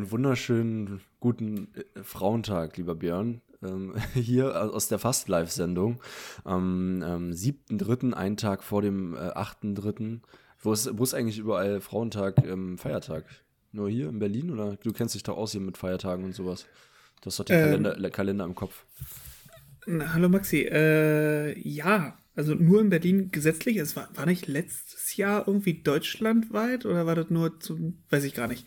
einen wunderschönen guten äh, Frauentag, lieber Björn. Ähm, hier aus der Fast-Live-Sendung am ähm, 7.3., einen Tag vor dem äh, 8.3. Wo ist, wo ist eigentlich überall Frauentag, ähm, Feiertag? Nur hier in Berlin oder du kennst dich doch aus hier mit Feiertagen und sowas? Du hast doch den Ähm. Kalender, Kalender im Kopf. Na, hallo Maxi, äh, ja, also nur in Berlin gesetzlich. Es war, war nicht letztes Jahr irgendwie deutschlandweit oder war das nur zum, weiß ich gar nicht.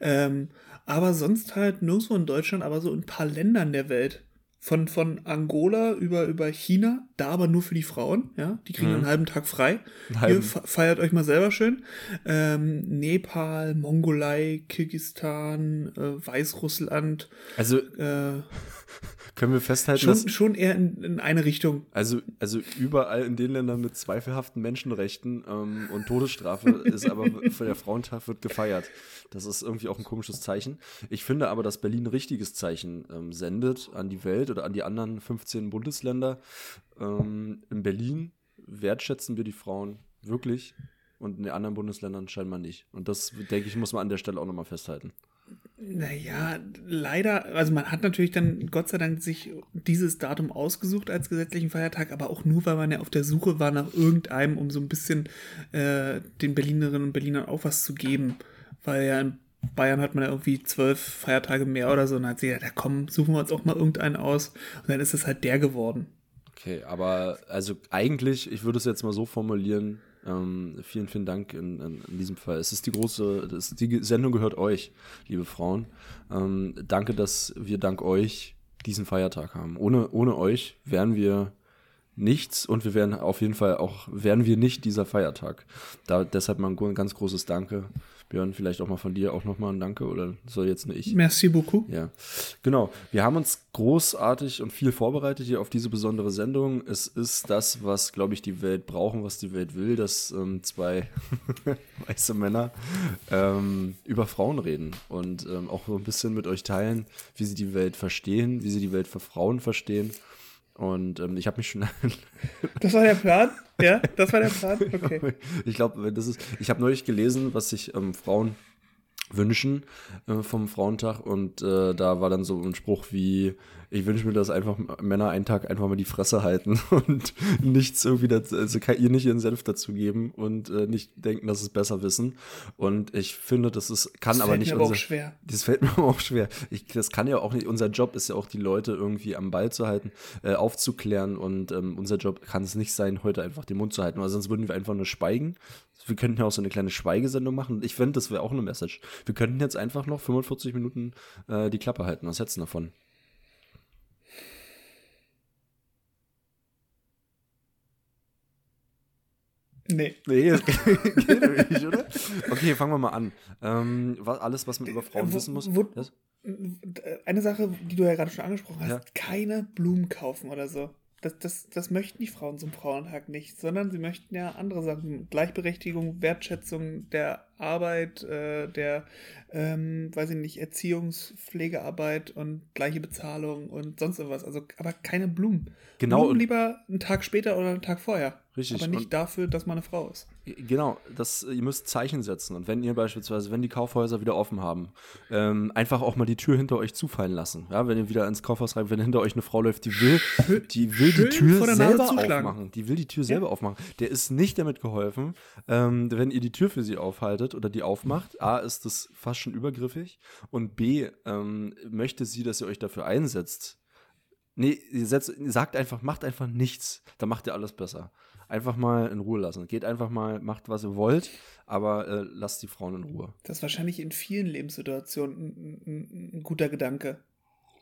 Ähm, aber sonst halt nirgendwo in Deutschland, aber so in ein paar Ländern der Welt. Von, von Angola über, über China, da aber nur für die Frauen, ja. Die kriegen Mhm. einen halben Tag frei. Halben. Ihr fe- feiert euch mal selber schön. Ähm, Nepal, Mongolei, Kirgistan, äh, Weißrussland, Also äh, können wir festhalten, dass schon, schon eher in, in eine Richtung. Also, also überall in den Ländern mit zweifelhaften Menschenrechten ähm, und Todesstrafe ist aber für der Frauentag wird gefeiert. Das ist irgendwie auch ein komisches Zeichen. Ich finde aber, dass Berlin ein richtiges Zeichen ähm, sendet an die Welt oder an die anderen 15 Bundesländer. Ähm, in Berlin wertschätzen wir die Frauen wirklich und in den anderen Bundesländern scheinbar nicht. Und das, denke ich, muss man an der Stelle auch nochmal festhalten. Naja, leider, also man hat natürlich dann Gott sei Dank sich dieses Datum ausgesucht als gesetzlichen Feiertag, aber auch nur, weil man ja auf der Suche war nach irgendeinem, um so ein bisschen äh, den Berlinerinnen und Berlinern auch was zu geben. Weil ja in Bayern hat man ja irgendwie zwölf Feiertage mehr oder so und dann hat sie gesagt, ja komm, suchen wir uns auch mal irgendeinen aus. Und dann ist es halt der geworden. Okay, aber also eigentlich, ich würde es jetzt mal so formulieren, ähm, vielen, vielen Dank in, in, in diesem Fall. Es ist die große, das, die Sendung gehört euch, liebe Frauen. Ähm, danke, dass wir dank euch diesen Feiertag haben. Ohne, ohne euch wären wir nichts und wir wären auf jeden Fall auch, wären wir nicht dieser Feiertag. Da, deshalb mal ein ganz großes Danke. Björn, vielleicht auch mal von dir auch nochmal ein Danke oder soll jetzt nur ich? Merci beaucoup. Ja, genau. Wir haben uns großartig und viel vorbereitet hier auf diese besondere Sendung. Es ist das, was, glaube ich, die Welt brauchen, was die Welt will, dass ähm, zwei weiße Männer ähm, über Frauen reden und ähm, auch so ein bisschen mit euch teilen, wie sie die Welt verstehen, wie sie die Welt für Frauen verstehen. Und ähm, ich habe mich schon Das war der Plan? Ja, das war der Plan? Okay. ich glaube, das ist. Ich habe neulich gelesen, was sich ähm, Frauen wünschen äh, vom Frauentag und äh, da war dann so ein Spruch wie ich wünsche mir, dass einfach Männer einen Tag einfach mal die Fresse halten und nichts irgendwie, dazu, also kann ihr nicht ihren Senf dazugeben und äh, nicht denken, dass es besser wissen. Und ich finde, das ist, kann Das aber fällt nicht mir auch unser, schwer. das fällt mir auch schwer. Ich, das kann ja auch nicht, unser Job ist ja auch, die Leute irgendwie am Ball zu halten, äh, aufzuklären und ähm, unser Job kann es nicht sein, heute einfach den Mund zu halten, weil sonst würden wir einfach nur schweigen. Wir könnten ja auch so eine kleine Schweigesendung machen. Ich finde, das wäre auch eine Message. Wir könnten jetzt einfach noch 45 Minuten äh, die Klappe halten. Was hältst du davon? Nee. Nee, das geht nicht, oder? Okay, fangen wir mal an. Ähm, was, alles, was man über Frauen Wo- wissen muss. wo- Yes? Eine Sache, die du ja gerade schon angesprochen hast, Ja. keine Blumen kaufen oder so. Das, das, das möchten die Frauen zum Frauentag nicht, sondern sie möchten ja andere Sachen. Gleichberechtigung, Wertschätzung der Arbeit, äh, der, ähm, weiß ich nicht, Erziehungspflegearbeit und gleiche Bezahlung und sonst irgendwas. Also, aber keine Blumen. Genau, Blumen lieber einen Tag später oder einen Tag vorher. Richtig, Aber nicht und- dafür, dass man eine Frau ist. Genau, das, ihr müsst Zeichen setzen. Und wenn ihr beispielsweise, wenn die Kaufhäuser wieder offen haben, ähm, einfach auch mal die Tür hinter euch zufallen lassen. Ja, wenn ihr wieder ins Kaufhaus rein, wenn hinter euch eine Frau läuft, die will, die will die Tür selber zuschlagen. aufmachen. Die will die Tür selber aufmachen. Der ist nicht damit geholfen, ähm, wenn ihr die Tür für sie aufhaltet oder die aufmacht. A, ist das fast schon übergriffig. Und B, ähm, möchte sie, dass ihr euch dafür einsetzt. Nee, ihr setzt, sagt einfach, macht einfach nichts. Dann macht ihr alles besser. Einfach mal in Ruhe lassen. Geht einfach mal, macht was ihr wollt, aber äh, lasst die Frauen in Ruhe. Das ist wahrscheinlich in vielen Lebenssituationen ein, ein, ein guter Gedanke.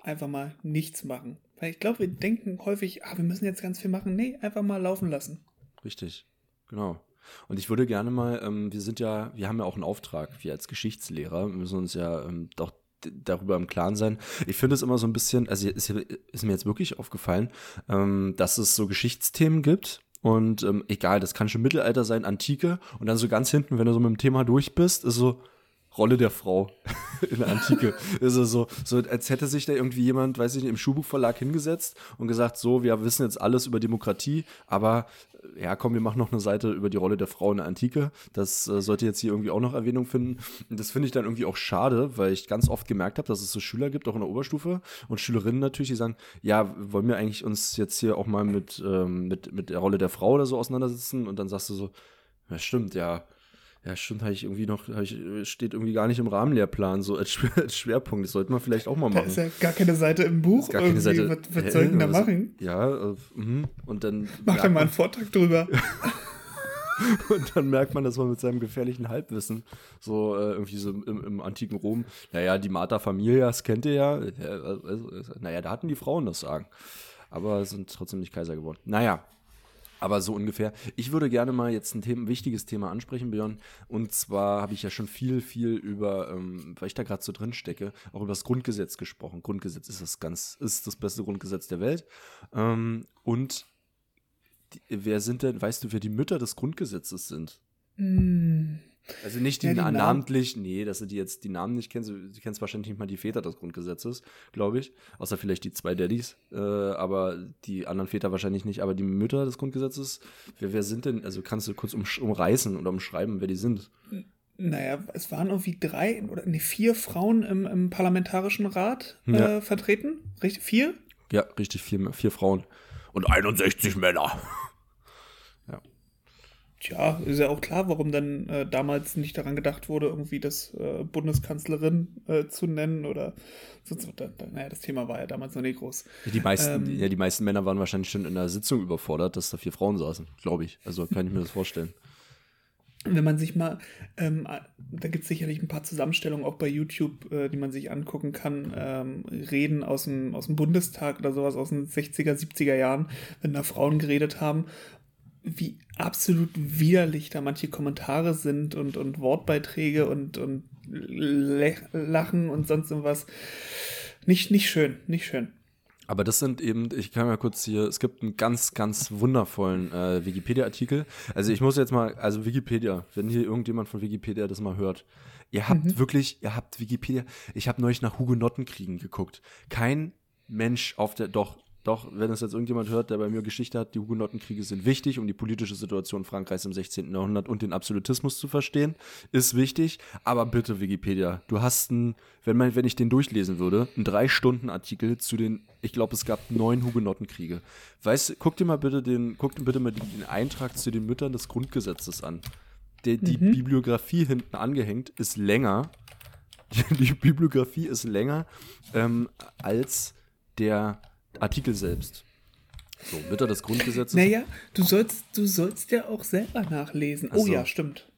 Einfach mal nichts machen. Weil ich glaube, wir denken häufig, ah, wir müssen jetzt ganz viel machen. Nee, einfach mal laufen lassen. Richtig, genau. Und ich würde gerne mal, ähm, wir sind ja, wir haben ja auch einen Auftrag, wir als Geschichtslehrer, wir müssen uns ja ähm, doch darüber im Klaren sein. Ich finde es immer so ein bisschen, also ist, ist mir jetzt wirklich aufgefallen, ähm, dass es so Geschichtsthemen gibt. Und ähm, egal, das kann schon Mittelalter sein, Antike. Und dann so ganz hinten, wenn du so mit dem Thema durch bist, ist so Rolle der Frau in der Antike. Also so, so, als hätte sich da irgendwie jemand, weiß ich nicht, im Schuhbuchverlag hingesetzt und gesagt, so, wir wissen jetzt alles über Demokratie, aber äh, ja, komm, wir machen noch eine Seite über die Rolle der Frau in der Antike. Das äh, sollte jetzt hier irgendwie auch noch Erwähnung finden. Und das finde ich dann irgendwie auch schade, weil ich ganz oft gemerkt habe, dass es so Schüler gibt, auch in der Oberstufe und Schülerinnen natürlich, die sagen, ja, wollen wir eigentlich uns jetzt hier auch mal mit, ähm, mit, mit der Rolle der Frau oder so auseinandersetzen? Und dann sagst du so, ja, stimmt, ja ja, stimmt, habe ich irgendwie noch, ich, steht irgendwie gar nicht im Rahmenlehrplan so als, Schwer, als Schwerpunkt. Das sollte man vielleicht auch mal machen. Da ist ja gar keine Seite im Buch. Gar keine Seite. Was, was soll ich denn da machen? Ja, äh, mh. und dann. Mach da mal einen Vortrag drüber. und dann merkt man, dass man mit seinem gefährlichen Halbwissen so äh, irgendwie so im, im, antiken Rom, naja, die Mater Familias kennt ihr ja. Also, naja, da hatten die Frauen das Sagen. Aber sind trotzdem nicht Kaiser geworden. Naja, aber so ungefähr. Ich würde gerne mal jetzt ein, Thema, wichtiges Thema ansprechen, Björn. Und zwar habe ich ja schon viel, viel über, ähm, weil ich da gerade so drin stecke, auch über das Grundgesetz gesprochen. Grundgesetz ist das ganz, ist das beste Grundgesetz der Welt. Ähm, und die, wer sind denn, weißt du, wer die Mütter des Grundgesetzes sind? Mm. Also nicht die, ja, die na namentlich, nee, dass du die jetzt die Namen nicht kennst. Du kennst wahrscheinlich nicht mal die Väter des Grundgesetzes, glaube ich. Außer vielleicht die zwei Daddys. Äh, aber die anderen Väter wahrscheinlich nicht. Aber die Mütter des Grundgesetzes, wer, wer sind denn? Also kannst du kurz um, umreißen oder umschreiben, wer die sind? Naja, es waren irgendwie drei oder nee, vier Frauen im, im Parlamentarischen Rat äh, ja. vertreten. Richtig? Vier? Ja, richtig, vier, vier Frauen. Und 61 Männer. Tja, ist ja auch klar, warum dann äh, damals nicht daran gedacht wurde, irgendwie das äh, Bundeskanzlerin äh, zu nennen oder sonst. Da, da, naja, das Thema war ja damals noch nicht groß. Die meisten, ähm, ja, die meisten Männer waren wahrscheinlich schon in der Sitzung überfordert, dass da vier Frauen saßen, glaube ich. Also kann ich mir das vorstellen. Wenn man sich mal, ähm, da gibt es sicherlich ein paar Zusammenstellungen auch bei YouTube, äh, die man sich angucken kann, ähm, Reden aus dem, aus dem Bundestag oder sowas aus den 60er, 70er Jahren, wenn da Frauen geredet haben wie absolut widerlich da manche Kommentare sind und, und Wortbeiträge und, und Lachen und sonst irgendwas. Nicht, nicht schön, nicht schön. Aber das sind eben, ich kann mal kurz hier, es gibt einen ganz, ganz wundervollen äh, Wikipedia-Artikel. Also ich muss jetzt mal, also Wikipedia, wenn hier irgendjemand von Wikipedia das mal hört, ihr habt mhm. wirklich, ihr habt Wikipedia, ich habe neulich nach Hugenottenkriegen geguckt. Kein Mensch auf der, doch, doch, wenn es jetzt irgendjemand hört, der bei mir Geschichte hat, die Hugenottenkriege sind wichtig, um die politische Situation Frankreichs im 16. Jahrhundert und den Absolutismus zu verstehen, ist wichtig. Aber bitte, Wikipedia, du hast einen, wenn, man, wenn ich den durchlesen würde, einen Drei-Stunden-Artikel zu den, ich glaube, es gab neun Hugenottenkriege. Weißt guck dir mal bitte den, guck dir bitte mal den Eintrag zu den Müttern des Grundgesetzes an. Die, die mhm. Bibliografie hinten angehängt ist länger. Die Bibliografie ist länger ähm, als der Artikel selbst. So, Mütter des Grundgesetzes. Naja, du sollst, du sollst ja auch selber nachlesen. Oh so. ja, stimmt.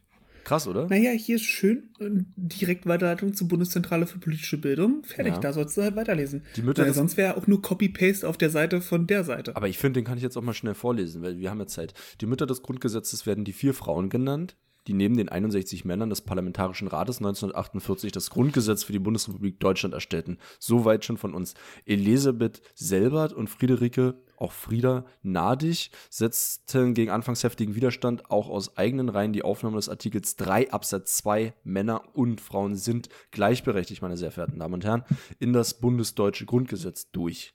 Krass, oder? Naja, hier ist schön äh, direkt Weiterleitung zur Bundeszentrale für politische Bildung. Fertig, ja. da sollst du halt weiterlesen. Die Mütter weil sonst wäre auch nur Copy-Paste auf der Seite von der Seite. Aber ich finde, den kann ich jetzt auch mal schnell vorlesen, weil wir haben ja Zeit. Die Mütter des Grundgesetzes werden die vier Frauen genannt, die neben den 61 Männern des Parlamentarischen Rates 1948 das Grundgesetz für die Bundesrepublik Deutschland erstellten. Soweit schon von uns. Elisabeth Selbert und Friederike, auch Frieda Nadig, setzten gegen anfangs heftigen Widerstand auch aus eigenen Reihen die Aufnahme des Artikels 3 Absatz 2 Männer und Frauen sind gleichberechtigt, meine sehr verehrten Damen und Herren, in das bundesdeutsche Grundgesetz durch.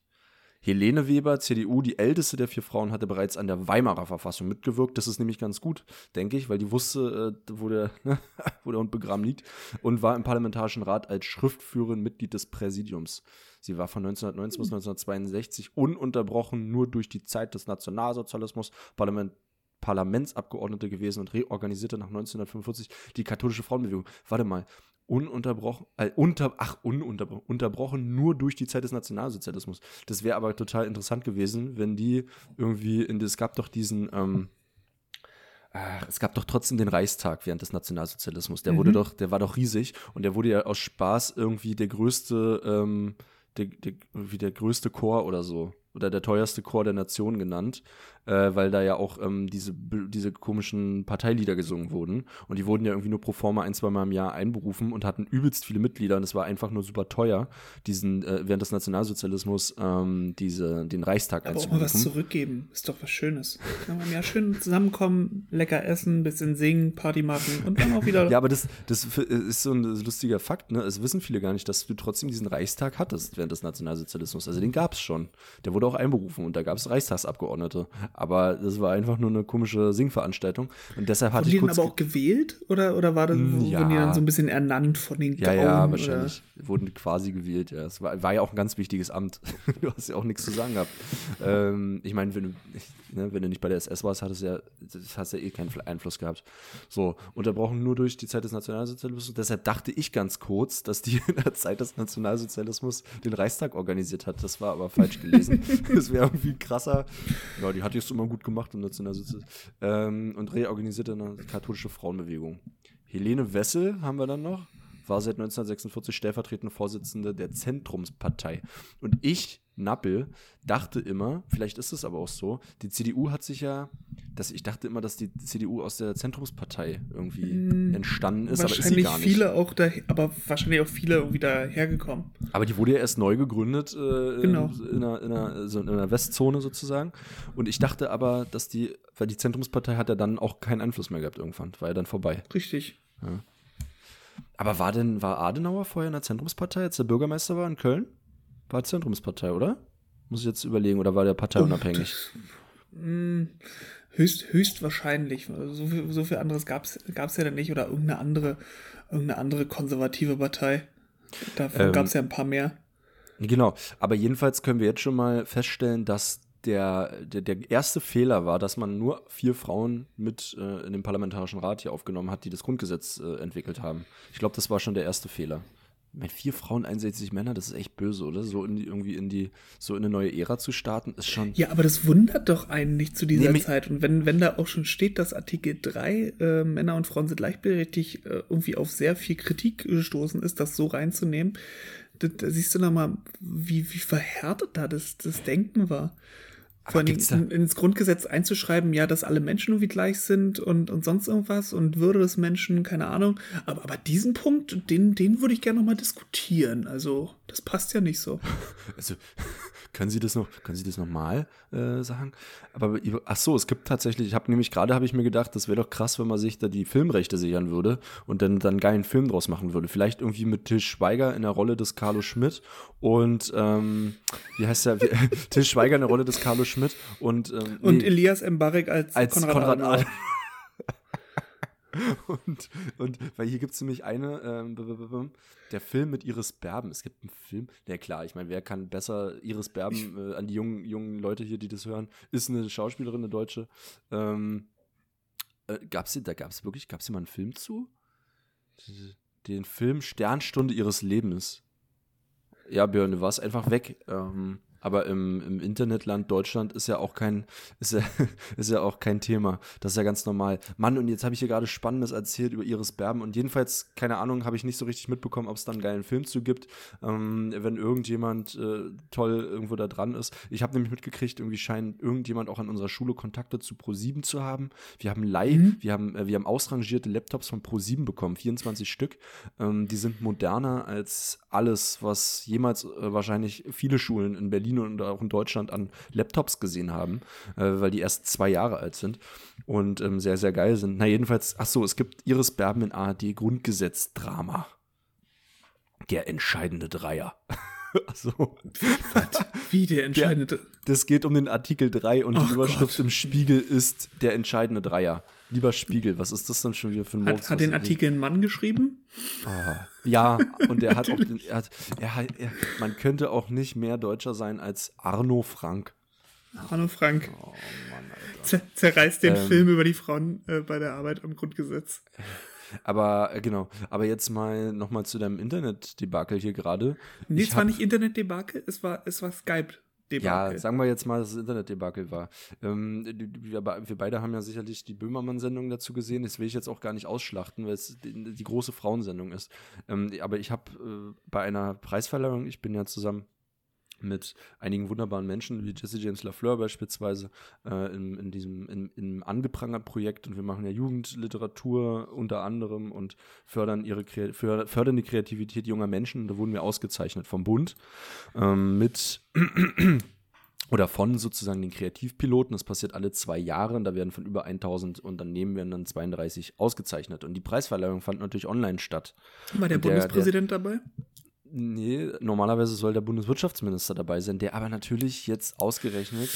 Helene Weber, CDU, die älteste der vier Frauen, hatte bereits an der Weimarer Verfassung mitgewirkt. Das ist nämlich ganz gut, denke ich, weil die wusste, äh, wo, der, wo der Hund begraben liegt und war im Parlamentarischen Rat als Schriftführerin Mitglied des Präsidiums. Sie war von 1919 bis 1962 ununterbrochen nur durch die Zeit des Nationalsozialismus Parlament Parlamentsabgeordnete gewesen und reorganisierte nach 1945 die katholische Frauenbewegung. Warte mal, ununterbrochen, äh, unter, ach, ununterbrochen nur durch die Zeit des Nationalsozialismus. Das wäre aber total interessant gewesen, wenn die irgendwie, in, es gab doch diesen, ähm, ach, es gab doch trotzdem den Reichstag während des Nationalsozialismus. Der mhm. wurde doch, der war doch riesig und der wurde ja aus Spaß irgendwie der größte, ähm, der, der, wie der größte Chor oder so oder der teuerste Chor der Nation genannt. Äh, weil da ja auch ähm, diese, diese komischen Parteilieder gesungen wurden. Und die wurden ja irgendwie nur pro forma ein, zwei Mal im Jahr einberufen und hatten übelst viele Mitglieder. Und es war einfach nur super teuer, diesen, äh, während des Nationalsozialismus, ähm, diese, den Reichstag Aber auch mal was zurückgeben, ist doch was Schönes. Kann man ja schön zusammenkommen, lecker essen, bisschen singen, Party machen und dann auch wieder. ja, aber das, das ist so ein lustiger Fakt, ne? Es wissen viele gar nicht, dass du trotzdem diesen Reichstag hattest während des Nationalsozialismus. Also den gab es schon. Der wurde auch einberufen und da gab es Reichstagsabgeordnete. Aber das war einfach nur eine komische Singveranstaltung. Und deshalb hatte Wurden ich. die dann aber auch gewählt? Oder, oder war das, ja. wurden die dann so ein bisschen ernannt von den Ja, Gaumen, ja, wahrscheinlich. Oder? Wurden quasi gewählt, ja. Es war, war ja auch ein ganz wichtiges Amt. du hast ja auch nichts zu sagen gehabt. ähm, ich meine, wenn du, ne, wenn du nicht bei der SS warst, hattest du ja, hast ja eh keinen Einfluss gehabt. So, unterbrochen nur durch die Zeit des Nationalsozialismus. Deshalb dachte ich ganz kurz, dass die in der Zeit des Nationalsozialismus den Reichstag organisiert hat. Das war aber falsch gelesen. das wäre irgendwie krasser. Ja, die hat es immer gut gemacht im Nationalsozialismus. Ähm, und reorganisierte eine katholische Frauenbewegung. Helene Wessel haben wir dann noch war seit 1946 stellvertretende Vorsitzende der Zentrumspartei. Und ich, Nappel, dachte immer, vielleicht ist es aber auch so, die CDU hat sich ja, dass ich dachte immer, dass die CDU aus der Zentrumspartei irgendwie mm, entstanden ist, aber ist sie gar nicht. viele auch da, aber wahrscheinlich auch viele irgendwie dahergekommen. Aber die wurde ja erst neu gegründet äh, genau. in, einer, in, einer, in einer Westzone sozusagen. Und ich dachte aber, dass die, weil die Zentrumspartei hat ja dann auch keinen Einfluss mehr gehabt irgendwann, war ja dann vorbei. Richtig. Ja. Aber war denn, war Adenauer vorher in der Zentrumspartei, als der Bürgermeister war in Köln? War Zentrumspartei, oder? Muss ich jetzt überlegen, oder war der parteiunabhängig? Oh, hm, höchst, höchstwahrscheinlich. So viel, so viel anderes gab es ja dann nicht, oder irgendeine andere, irgendeine andere konservative Partei. Davon ähm, gab es ja ein paar mehr. Genau, aber jedenfalls können wir jetzt schon mal feststellen, dass der, der, der erste Fehler war, dass man nur vier Frauen mit äh, in den Parlamentarischen Rat hier aufgenommen hat, die das Grundgesetz äh, entwickelt haben. Ich glaube, das war schon der erste Fehler. Mit vier Frauen, 61 Männer, das ist echt böse, oder? So in die, irgendwie in die, so in eine neue Ära zu starten, ist schon. Ja, aber das wundert doch einen nicht zu dieser nee, Zeit. Und wenn, wenn da auch schon steht, dass Artikel 3 äh, Männer und Frauen sind gleichberechtigt, äh, irgendwie auf sehr viel Kritik gestoßen ist, das so reinzunehmen, da, da siehst du nochmal, wie, wie verhärtet da das, das Denken war. Vor allem in, ins Grundgesetz einzuschreiben, ja, dass alle Menschen irgendwie gleich sind und, und sonst irgendwas und Würde des Menschen, keine Ahnung. Aber, aber diesen Punkt, den, den würde ich gerne nochmal diskutieren. Also, das passt ja nicht so. Also, können Sie das noch, können Sie das nochmal äh, sagen? Aber ach so, es gibt tatsächlich, ich habe nämlich gerade habe ich mir gedacht, das wäre doch krass, wenn man sich da die Filmrechte sichern würde und dann dann geilen Film draus machen würde. Vielleicht irgendwie mit Till Schweiger in der Rolle des Carlo Schmidt und ähm, wie heißt der? Till Schweiger in der Rolle des Carlo Schmidt und ähm, und nee, Elias Mbarek als, als Konrad, Konrad Adenauer. Und, und weil hier gibt es nämlich eine, ähm, der Film mit Iris Berben. Es gibt einen Film, ja klar, ich meine, wer kann besser Iris Berben äh, an die jungen, jungen Leute hier, die das hören, ist eine Schauspielerin, eine Deutsche. Ähm, äh, gab's, da gab es wirklich, gab es mal einen Film zu? Den Film Sternstunde ihres Lebens. Ja, Björn, du warst einfach weg. Ähm, aber im, im Internetland Deutschland ist ja auch kein, ist ja, ist ja auch kein Thema. Das ist ja ganz normal. Mann, und jetzt habe ich hier gerade Spannendes erzählt über Iris Berben und jedenfalls, keine Ahnung, habe ich nicht so richtig mitbekommen, ob es da einen geilen Film zu gibt, ähm, wenn irgendjemand äh, toll irgendwo da dran ist. Ich habe nämlich mitgekriegt, irgendwie scheint irgendjemand auch an unserer Schule Kontakte zu Pro7 zu haben. Wir haben live, mhm. wir haben, äh, wir haben ausrangierte Laptops von Pro7 bekommen, 24 Stück. Ähm, die sind moderner als alles, was jemals äh, wahrscheinlich viele Schulen in Berlin und auch in Deutschland an Laptops gesehen haben, äh, weil die erst zwei Jahre alt sind und ähm, sehr, sehr geil sind. Na, jedenfalls, ach so, es gibt Iris Berben in ARD Grundgesetz-Drama. Der entscheidende Dreier. so. Wie der entscheidende? Der, das geht um den Artikel 3 und oh die Überschrift Gott. im Spiegel ist der entscheidende Dreier. Lieber Spiegel, was ist das denn schon wieder für ein Hat, hat den Artikel ein Mann geschrieben? Oh, ja, und er hat auch den, er hat, er er, man könnte auch nicht mehr Deutscher sein als Arno Frank. Arno Frank. Oh Mann, Alter. zerreißt den ähm, Film über die Frauen äh, bei der Arbeit am Grundgesetz. Aber äh, genau, aber jetzt mal nochmal zu deinem Internet-Debakel hier gerade. Nee, es war nicht Internet-Debakel, es war, es war Skype. Debakel. Ja, sagen wir jetzt mal, dass es Internet-Debakel war. Ähm, wir, wir, beide haben ja sicherlich die Böhmermann-Sendung dazu gesehen. Das will ich jetzt auch gar nicht ausschlachten, weil es die, die große Frauensendung ist. Ähm, aber ich habe äh, bei einer Preisverleihung, ich bin ja zusammen mit einigen wunderbaren Menschen, wie Jesse James LaFleur beispielsweise, äh, in, in diesem in, in angeprangert Projekt und wir machen ja Jugendliteratur unter anderem und fördern ihre fördern die Kreativität junger Menschen. Da wurden wir ausgezeichnet vom Bund ähm, mit oder von sozusagen den Kreativpiloten. Das passiert alle zwei Jahre und da werden von über 1000 Unternehmen werden dann 32 ausgezeichnet. Und die Preisverleihung fand natürlich online statt. War der, der Bundespräsident der, dabei? Nee, normalerweise soll der Bundeswirtschaftsminister dabei sein, der aber natürlich jetzt ausgerechnet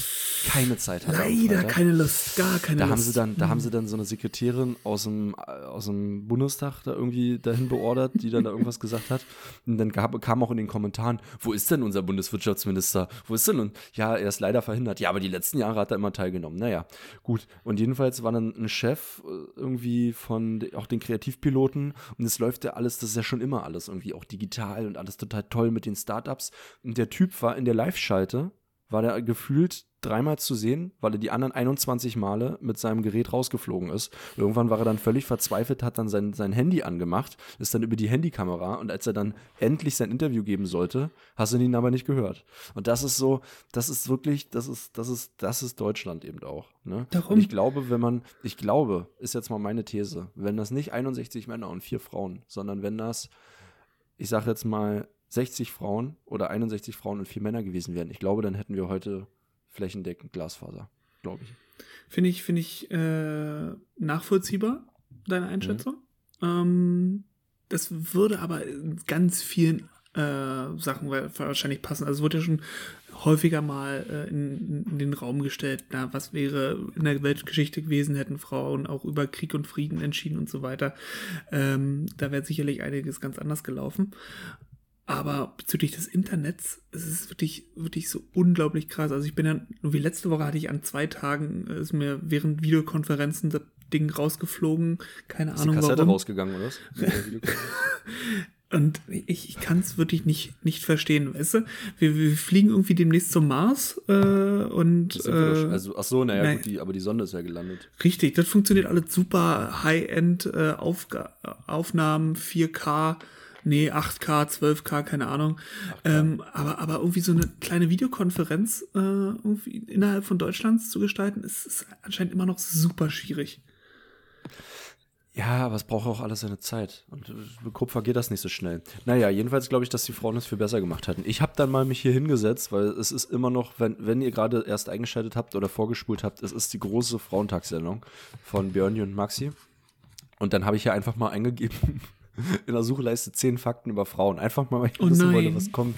keine Zeit hat. Leider keine Lust, gar keine da Lust. Haben sie dann, da haben sie dann so eine Sekretärin aus dem, aus dem Bundestag da irgendwie dahin beordert, die dann da irgendwas gesagt hat. Und dann gab, kam auch in den Kommentaren, wo ist denn unser Bundeswirtschaftsminister? Wo ist denn? Und ja, er ist leider verhindert. Ja, aber die letzten Jahre hat er immer teilgenommen. Naja, gut. Und jedenfalls war dann ein Chef äh, irgendwie von auch den Kreativpiloten und es läuft ja alles, das ist ja schon immer alles irgendwie auch digital und alles total toll mit den Startups. Und der Typ war in der Live-Schalte, war der gefühlt dreimal zu sehen, weil er die anderen 21 Male mit seinem Gerät rausgeflogen ist. Irgendwann war er dann völlig verzweifelt, hat dann sein, sein Handy angemacht, ist dann über die Handykamera und als er dann endlich sein Interview geben sollte, hast du ihn aber nicht gehört. Und das ist so, das ist wirklich, das ist, das ist, das ist Deutschland eben auch. Ne? Darum. Und ich glaube, wenn man, ich glaube, ist jetzt mal meine These, wenn das nicht 61 Männer und vier Frauen, sondern wenn das ich sage jetzt mal, 60 Frauen oder 61 Frauen und vier Männer gewesen wären, ich glaube, dann hätten wir heute flächendeckend Glasfaser, glaube ich. Finde ich, finde ich äh, nachvollziehbar, deine Einschätzung. Mhm. Ähm, das würde aber in ganz vielen äh, Sachen wahrscheinlich passen. Also es wurde ja schon häufiger mal äh, in, in, den Raum gestellt, na, was wäre in der Weltgeschichte gewesen, hätten Frauen auch über Krieg und Frieden entschieden und so weiter. Ähm, da wäre sicherlich einiges ganz anders gelaufen. Aber bezüglich des Internets, es ist wirklich, wirklich so unglaublich krass. Also ich bin ja, nur wie letzte Woche hatte ich an zwei Tagen, äh, ist mir während Videokonferenzen das Ding rausgeflogen. Keine ist Ahnung die Kassette warum. rausgegangen, oder? Und ich, ich kann es wirklich nicht, nicht verstehen, weißt du? Wir, wir fliegen irgendwie demnächst zum Mars äh, und. Äh, also, ach so, naja, gut, die, aber die Sonde ist ja gelandet. Richtig, das funktioniert alles super. High-End äh, Aufnahmen, 4K, nee, 8K, 12K, keine Ahnung. Ähm, aber, aber irgendwie so eine kleine Videokonferenz äh, irgendwie innerhalb von Deutschlands zu gestalten, ist, ist anscheinend immer noch super schwierig. Ja, aber es braucht auch alles seine Zeit. Und mit Kupfer geht das nicht so schnell. Naja, jedenfalls glaube ich, dass die Frauen es viel besser gemacht hätten. Ich habe dann mal mich hier hingesetzt, weil es ist immer noch, wenn, wenn ihr gerade erst eingeschaltet habt oder vorgespult habt, es ist die große Frauentagssendung von Björn und Maxi. Und dann habe ich hier einfach mal eingegeben in der Suchleiste zehn Fakten über Frauen. Einfach mal, weil ich oh wissen wollte, was kommt.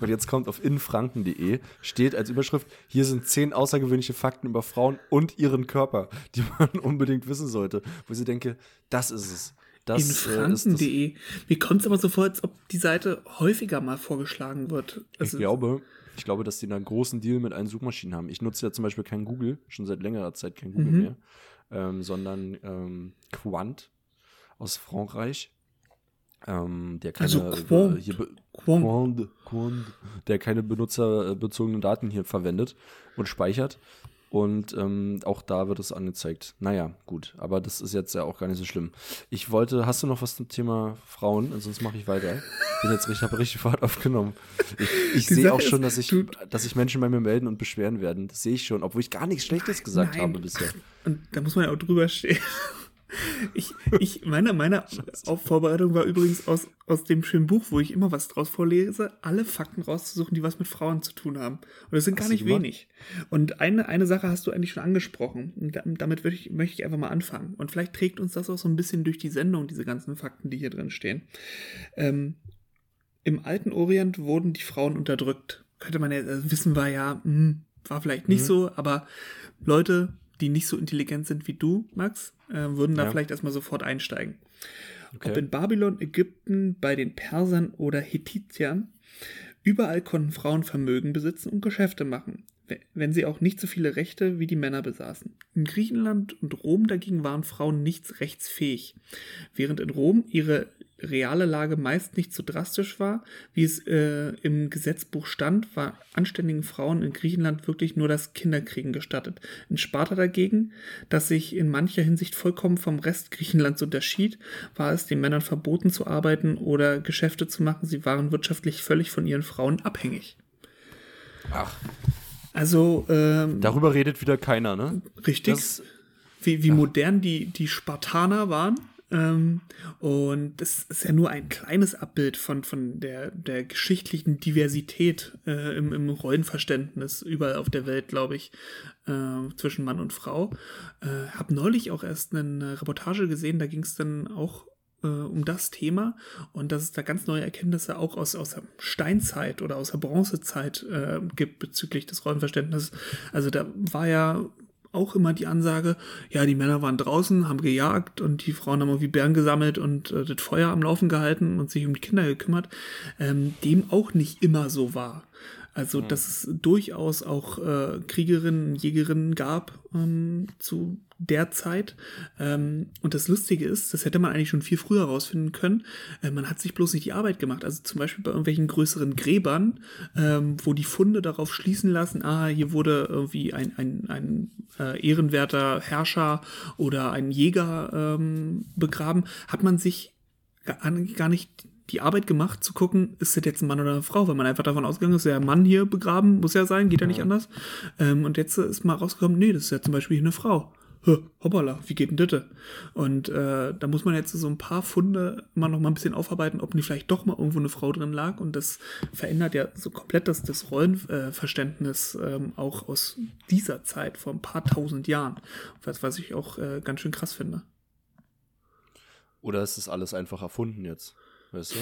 Und jetzt kommt auf infranken.de, steht als Überschrift, hier sind zehn außergewöhnliche Fakten über Frauen und ihren Körper, die man unbedingt wissen sollte. Wo ich denke, das ist es. Das, Infranken.de. Äh, Mir kommt es aber so vor, als ob die Seite häufiger mal vorgeschlagen wird. Also ich glaube, ich glaube, dass die einen großen Deal mit allen Suchmaschinen haben. Ich nutze ja zum Beispiel kein Google, schon seit längerer Zeit kein Google mhm. mehr, ähm, sondern ähm, Quant aus Frankreich. Ähm, der keine, also Quant, hier, Quant. Quant, der keine benutzerbezogenen Daten hier verwendet und speichert. Und ähm, auch da wird es angezeigt. Naja, gut, aber das ist jetzt ja auch gar nicht so schlimm. Ich wollte, hast du noch was zum Thema Frauen? Sonst mache ich weiter. Ich bin jetzt richtig, habe richtig Fahrt aufgenommen. Ich, ich sehe auch schon, dass ich, dass sich Menschen bei mir melden und beschweren werden. Das sehe ich schon, obwohl ich gar nichts Schlechtes gesagt Nein. habe bisher. Und da muss man ja auch drüber stehen. Ich, ich, meine, meine Vorbereitung war übrigens aus, aus dem schönen Buch, wo ich immer was draus vorlese, alle Fakten rauszusuchen, die was mit Frauen zu tun haben. Und das sind gar nicht wenig. Und eine, eine Sache hast du eigentlich schon angesprochen. Und damit ich, möchte ich einfach mal anfangen. Und vielleicht trägt uns das auch so ein bisschen durch die Sendung, diese ganzen Fakten, die hier drin stehen. Ähm, Im alten Orient wurden die Frauen unterdrückt. Könnte man ja, also wissen wir ja, mh, hm, war vielleicht nicht mhm. so, aber Leute, die nicht so intelligent sind wie du, Max, äh, würden da ja. vielleicht erstmal sofort einsteigen. Okay. Ob in Babylon, Ägypten, bei den Persern oder Hethitiern, überall konnten Frauen Vermögen besitzen und Geschäfte machen. Wenn sie auch nicht so viele Rechte wie die Männer besaßen. In Griechenland und Rom dagegen waren Frauen nicht rechtsfähig. Während in Rom ihre reale Lage meist nicht so drastisch war, wie es äh, im Gesetzbuch stand, war anständigen Frauen in Griechenland wirklich nur das Kinderkriegen gestattet. In Sparta dagegen, das sich in mancher Hinsicht vollkommen vom Rest Griechenlands unterschied, war es den Männern verboten zu arbeiten oder Geschäfte zu machen. Sie waren wirtschaftlich völlig von ihren Frauen abhängig. Ach. Also ähm, darüber redet wieder keiner, ne? Richtig. Das, wie, wie modern die, die Spartaner waren. Ähm, und das ist ja nur ein kleines Abbild von, von der, der geschichtlichen Diversität äh, im, im Rollenverständnis überall auf der Welt, glaube ich, äh, zwischen Mann und Frau. Äh, habe neulich auch erst eine Reportage gesehen, da ging es dann auch äh, um das Thema und dass es da ganz neue Erkenntnisse auch aus, aus der Steinzeit oder aus der Bronzezeit äh, gibt bezüglich des Rollenverständnisses. Also da war ja auch immer die Ansage, ja, die Männer waren draußen, haben gejagt und die Frauen haben irgendwie Bären gesammelt und äh, das Feuer am Laufen gehalten und sich um die Kinder gekümmert, ähm, dem auch nicht immer so war. Also, mhm. dass es durchaus auch äh, Kriegerinnen, Jägerinnen gab ähm, zu der Zeit. Ähm, und das Lustige ist, das hätte man eigentlich schon viel früher herausfinden können. Äh, man hat sich bloß nicht die Arbeit gemacht. Also zum Beispiel bei irgendwelchen größeren Gräbern, ähm, wo die Funde darauf schließen lassen, ah, hier wurde irgendwie ein, ein, ein äh, ehrenwerter Herrscher oder ein Jäger ähm, begraben, hat man sich gar nicht die Arbeit gemacht, zu gucken, ist das jetzt ein Mann oder eine Frau, weil man einfach davon ausgegangen ist, der Mann hier begraben, muss ja sein, geht ja nicht anders. Ähm, und jetzt ist mal rausgekommen, nee, das ist ja zum Beispiel eine Frau hoppala, wie geht denn das? Und äh, da muss man jetzt so ein paar Funde immer noch mal ein bisschen aufarbeiten, ob nicht vielleicht doch mal irgendwo eine Frau drin lag. Und das verändert ja so komplett das, das Rollenverständnis ähm, auch aus dieser Zeit, vor ein paar tausend Jahren. Was, was ich auch äh, ganz schön krass finde. Oder ist das alles einfach erfunden jetzt? Weißt du?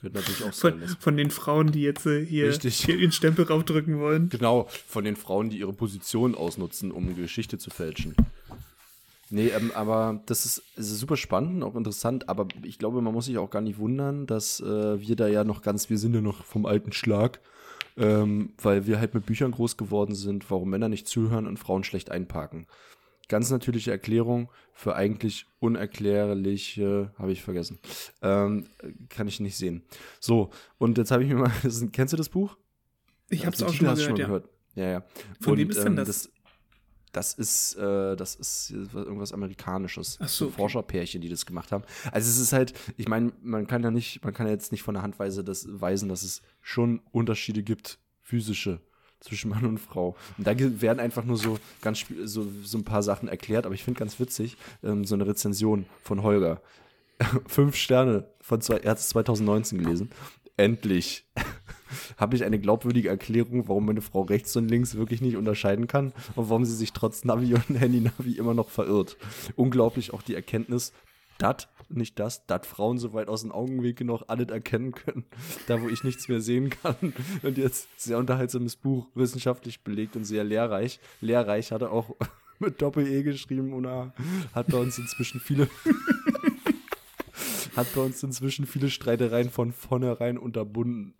Könnte natürlich auch sein. Von, von den Frauen, die jetzt äh, hier, hier ihren Stempel raufdrücken wollen. Genau, von den Frauen, die ihre Position ausnutzen, um Geschichte zu fälschen. Nee, ähm, aber das ist, ist, super spannend, auch interessant, aber ich glaube, man muss sich auch gar nicht wundern, dass äh, wir da ja noch ganz, wir sind ja noch vom alten Schlag, ähm, weil wir halt mit Büchern groß geworden sind, warum Männer nicht zuhören und Frauen schlecht einparken. Ganz natürliche Erklärung für eigentlich unerklärliche, habe ich vergessen. Ähm, kann ich nicht sehen. So, und jetzt habe ich mir mal, kennst du das Buch? Ich habe es auch schon mal gehört, schon ja. gehört. Ja, ja. Von und, wem ist denn ähm, das? das das ist, äh, das ist irgendwas Amerikanisches. Ach so, okay. Forscherpärchen, die das gemacht haben. Also es ist halt, ich meine, man kann ja nicht, man kann ja jetzt nicht von der Handweise das weisen, dass es schon Unterschiede gibt, physische zwischen Mann und Frau. Und da werden einfach nur so ganz so, so ein paar Sachen erklärt, aber ich finde ganz witzig, ähm, so eine Rezension von Holger. Fünf Sterne von zwei, er hat es 2019 gelesen. Endlich habe ich eine glaubwürdige Erklärung, warum meine Frau rechts und links wirklich nicht unterscheiden kann und warum sie sich trotz Navi und Handy-Navi immer noch verirrt. Unglaublich auch die Erkenntnis, dat, nicht das, dat Frauen so weit aus dem Augenwinkel noch alles erkennen können, da wo ich nichts mehr sehen kann. Und jetzt sehr unterhaltsames Buch, wissenschaftlich belegt und sehr lehrreich. Lehrreich hat er auch mit Doppel-E geschrieben und hat bei uns inzwischen viele hat bei uns inzwischen viele Streitereien von vornherein unterbunden.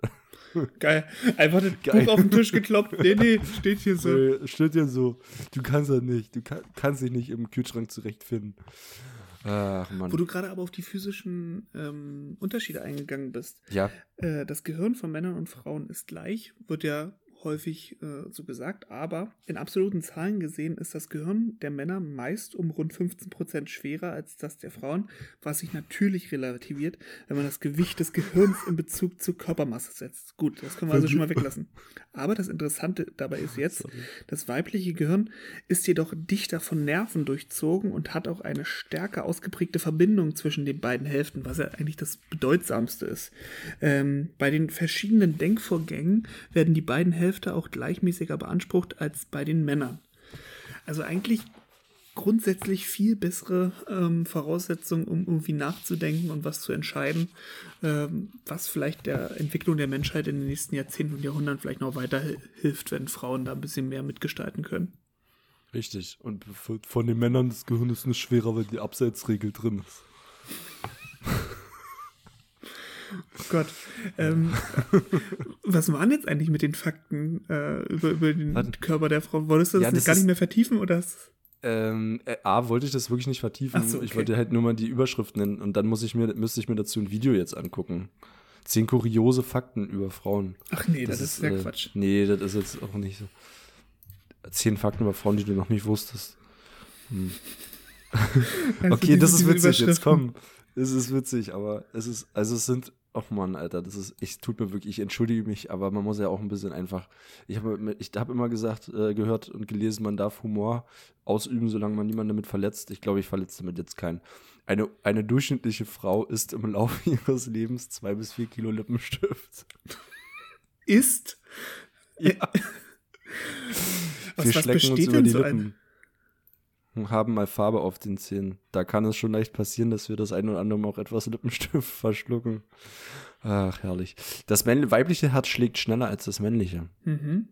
Geil. Einfach das Geil. Buch auf den Tisch gekloppt. Nee, nee, steht hier so. Nee, steht hier so. Du kannst das nicht. Du kann, kannst dich nicht im Kühlschrank zurechtfinden. Ach, Mann. Wo du gerade aber auf die physischen ähm, Unterschiede eingegangen bist. Ja. Äh, das Gehirn von Männern und Frauen ist gleich, wird ja häufig äh, so gesagt, aber in absoluten Zahlen gesehen ist das Gehirn der Männer meist um rund 15% schwerer als das der Frauen, was sich natürlich relativiert, wenn man das Gewicht des Gehirns in Bezug zur Körpermasse setzt. Gut, das können wir also schon mal weglassen. Aber das Interessante dabei ist jetzt, das weibliche Gehirn ist jedoch dichter von Nerven durchzogen und hat auch eine stärker ausgeprägte Verbindung zwischen den beiden Hälften, was ja eigentlich das Bedeutsamste ist. Ähm, bei den verschiedenen Denkvorgängen werden die beiden Hälften Hälfte auch gleichmäßiger beansprucht als bei den Männern. Also eigentlich grundsätzlich viel bessere ähm, Voraussetzungen, um irgendwie nachzudenken und was zu entscheiden, ähm, was vielleicht der Entwicklung der Menschheit in den nächsten Jahrzehnten und Jahrhunderten vielleicht noch weiterhilft, wenn Frauen da ein bisschen mehr mitgestalten können. Richtig. Und von den Männern das Gehirn ist nicht schwerer, weil die Abseitsregel drin ist. Gott. Ähm, was waren jetzt eigentlich mit den Fakten äh, über, über den Warte. Körper der Frau? Wolltest du das, Ja, das gar nicht mehr vertiefen oder? Ähm, äh, A, wollte ich das wirklich nicht vertiefen. So, Ich okay. wollte halt nur mal die Überschrift nennen und dann muss ich mir, müsste ich mir dazu ein Video jetzt angucken. Zehn kuriose Fakten über Frauen. Ach nee, das, ist ja äh, Quatsch. Nee, das ist jetzt auch nicht so. Zehn Fakten über Frauen, die du noch nicht wusstest. Also Okay, das ist witzig, jetzt komm. Es ist witzig, aber es ist, also es sind, ach Mann, Alter, das ist, ich tut mir wirklich, ich entschuldige mich, aber man muss ja auch ein bisschen einfach, ich habe ich hab immer gesagt, äh, gehört und gelesen, man darf Humor ausüben, solange man niemanden damit verletzt. Ich glaube, ich verletze damit jetzt keinen. Eine, eine durchschnittliche Frau isst im Laufe ihres Lebens zwei bis vier Kilo Lippenstift. Ist? Ja. Aus Wir was schlecken uns besteht über denn die so ein? Und haben mal Farbe auf den Zähnen. Da kann es schon leicht passieren, dass wir das ein oder andere Mal auch etwas Lippenstift verschlucken. Ach, herrlich. Das weibliche Herz schlägt schneller als das männliche. Mhm.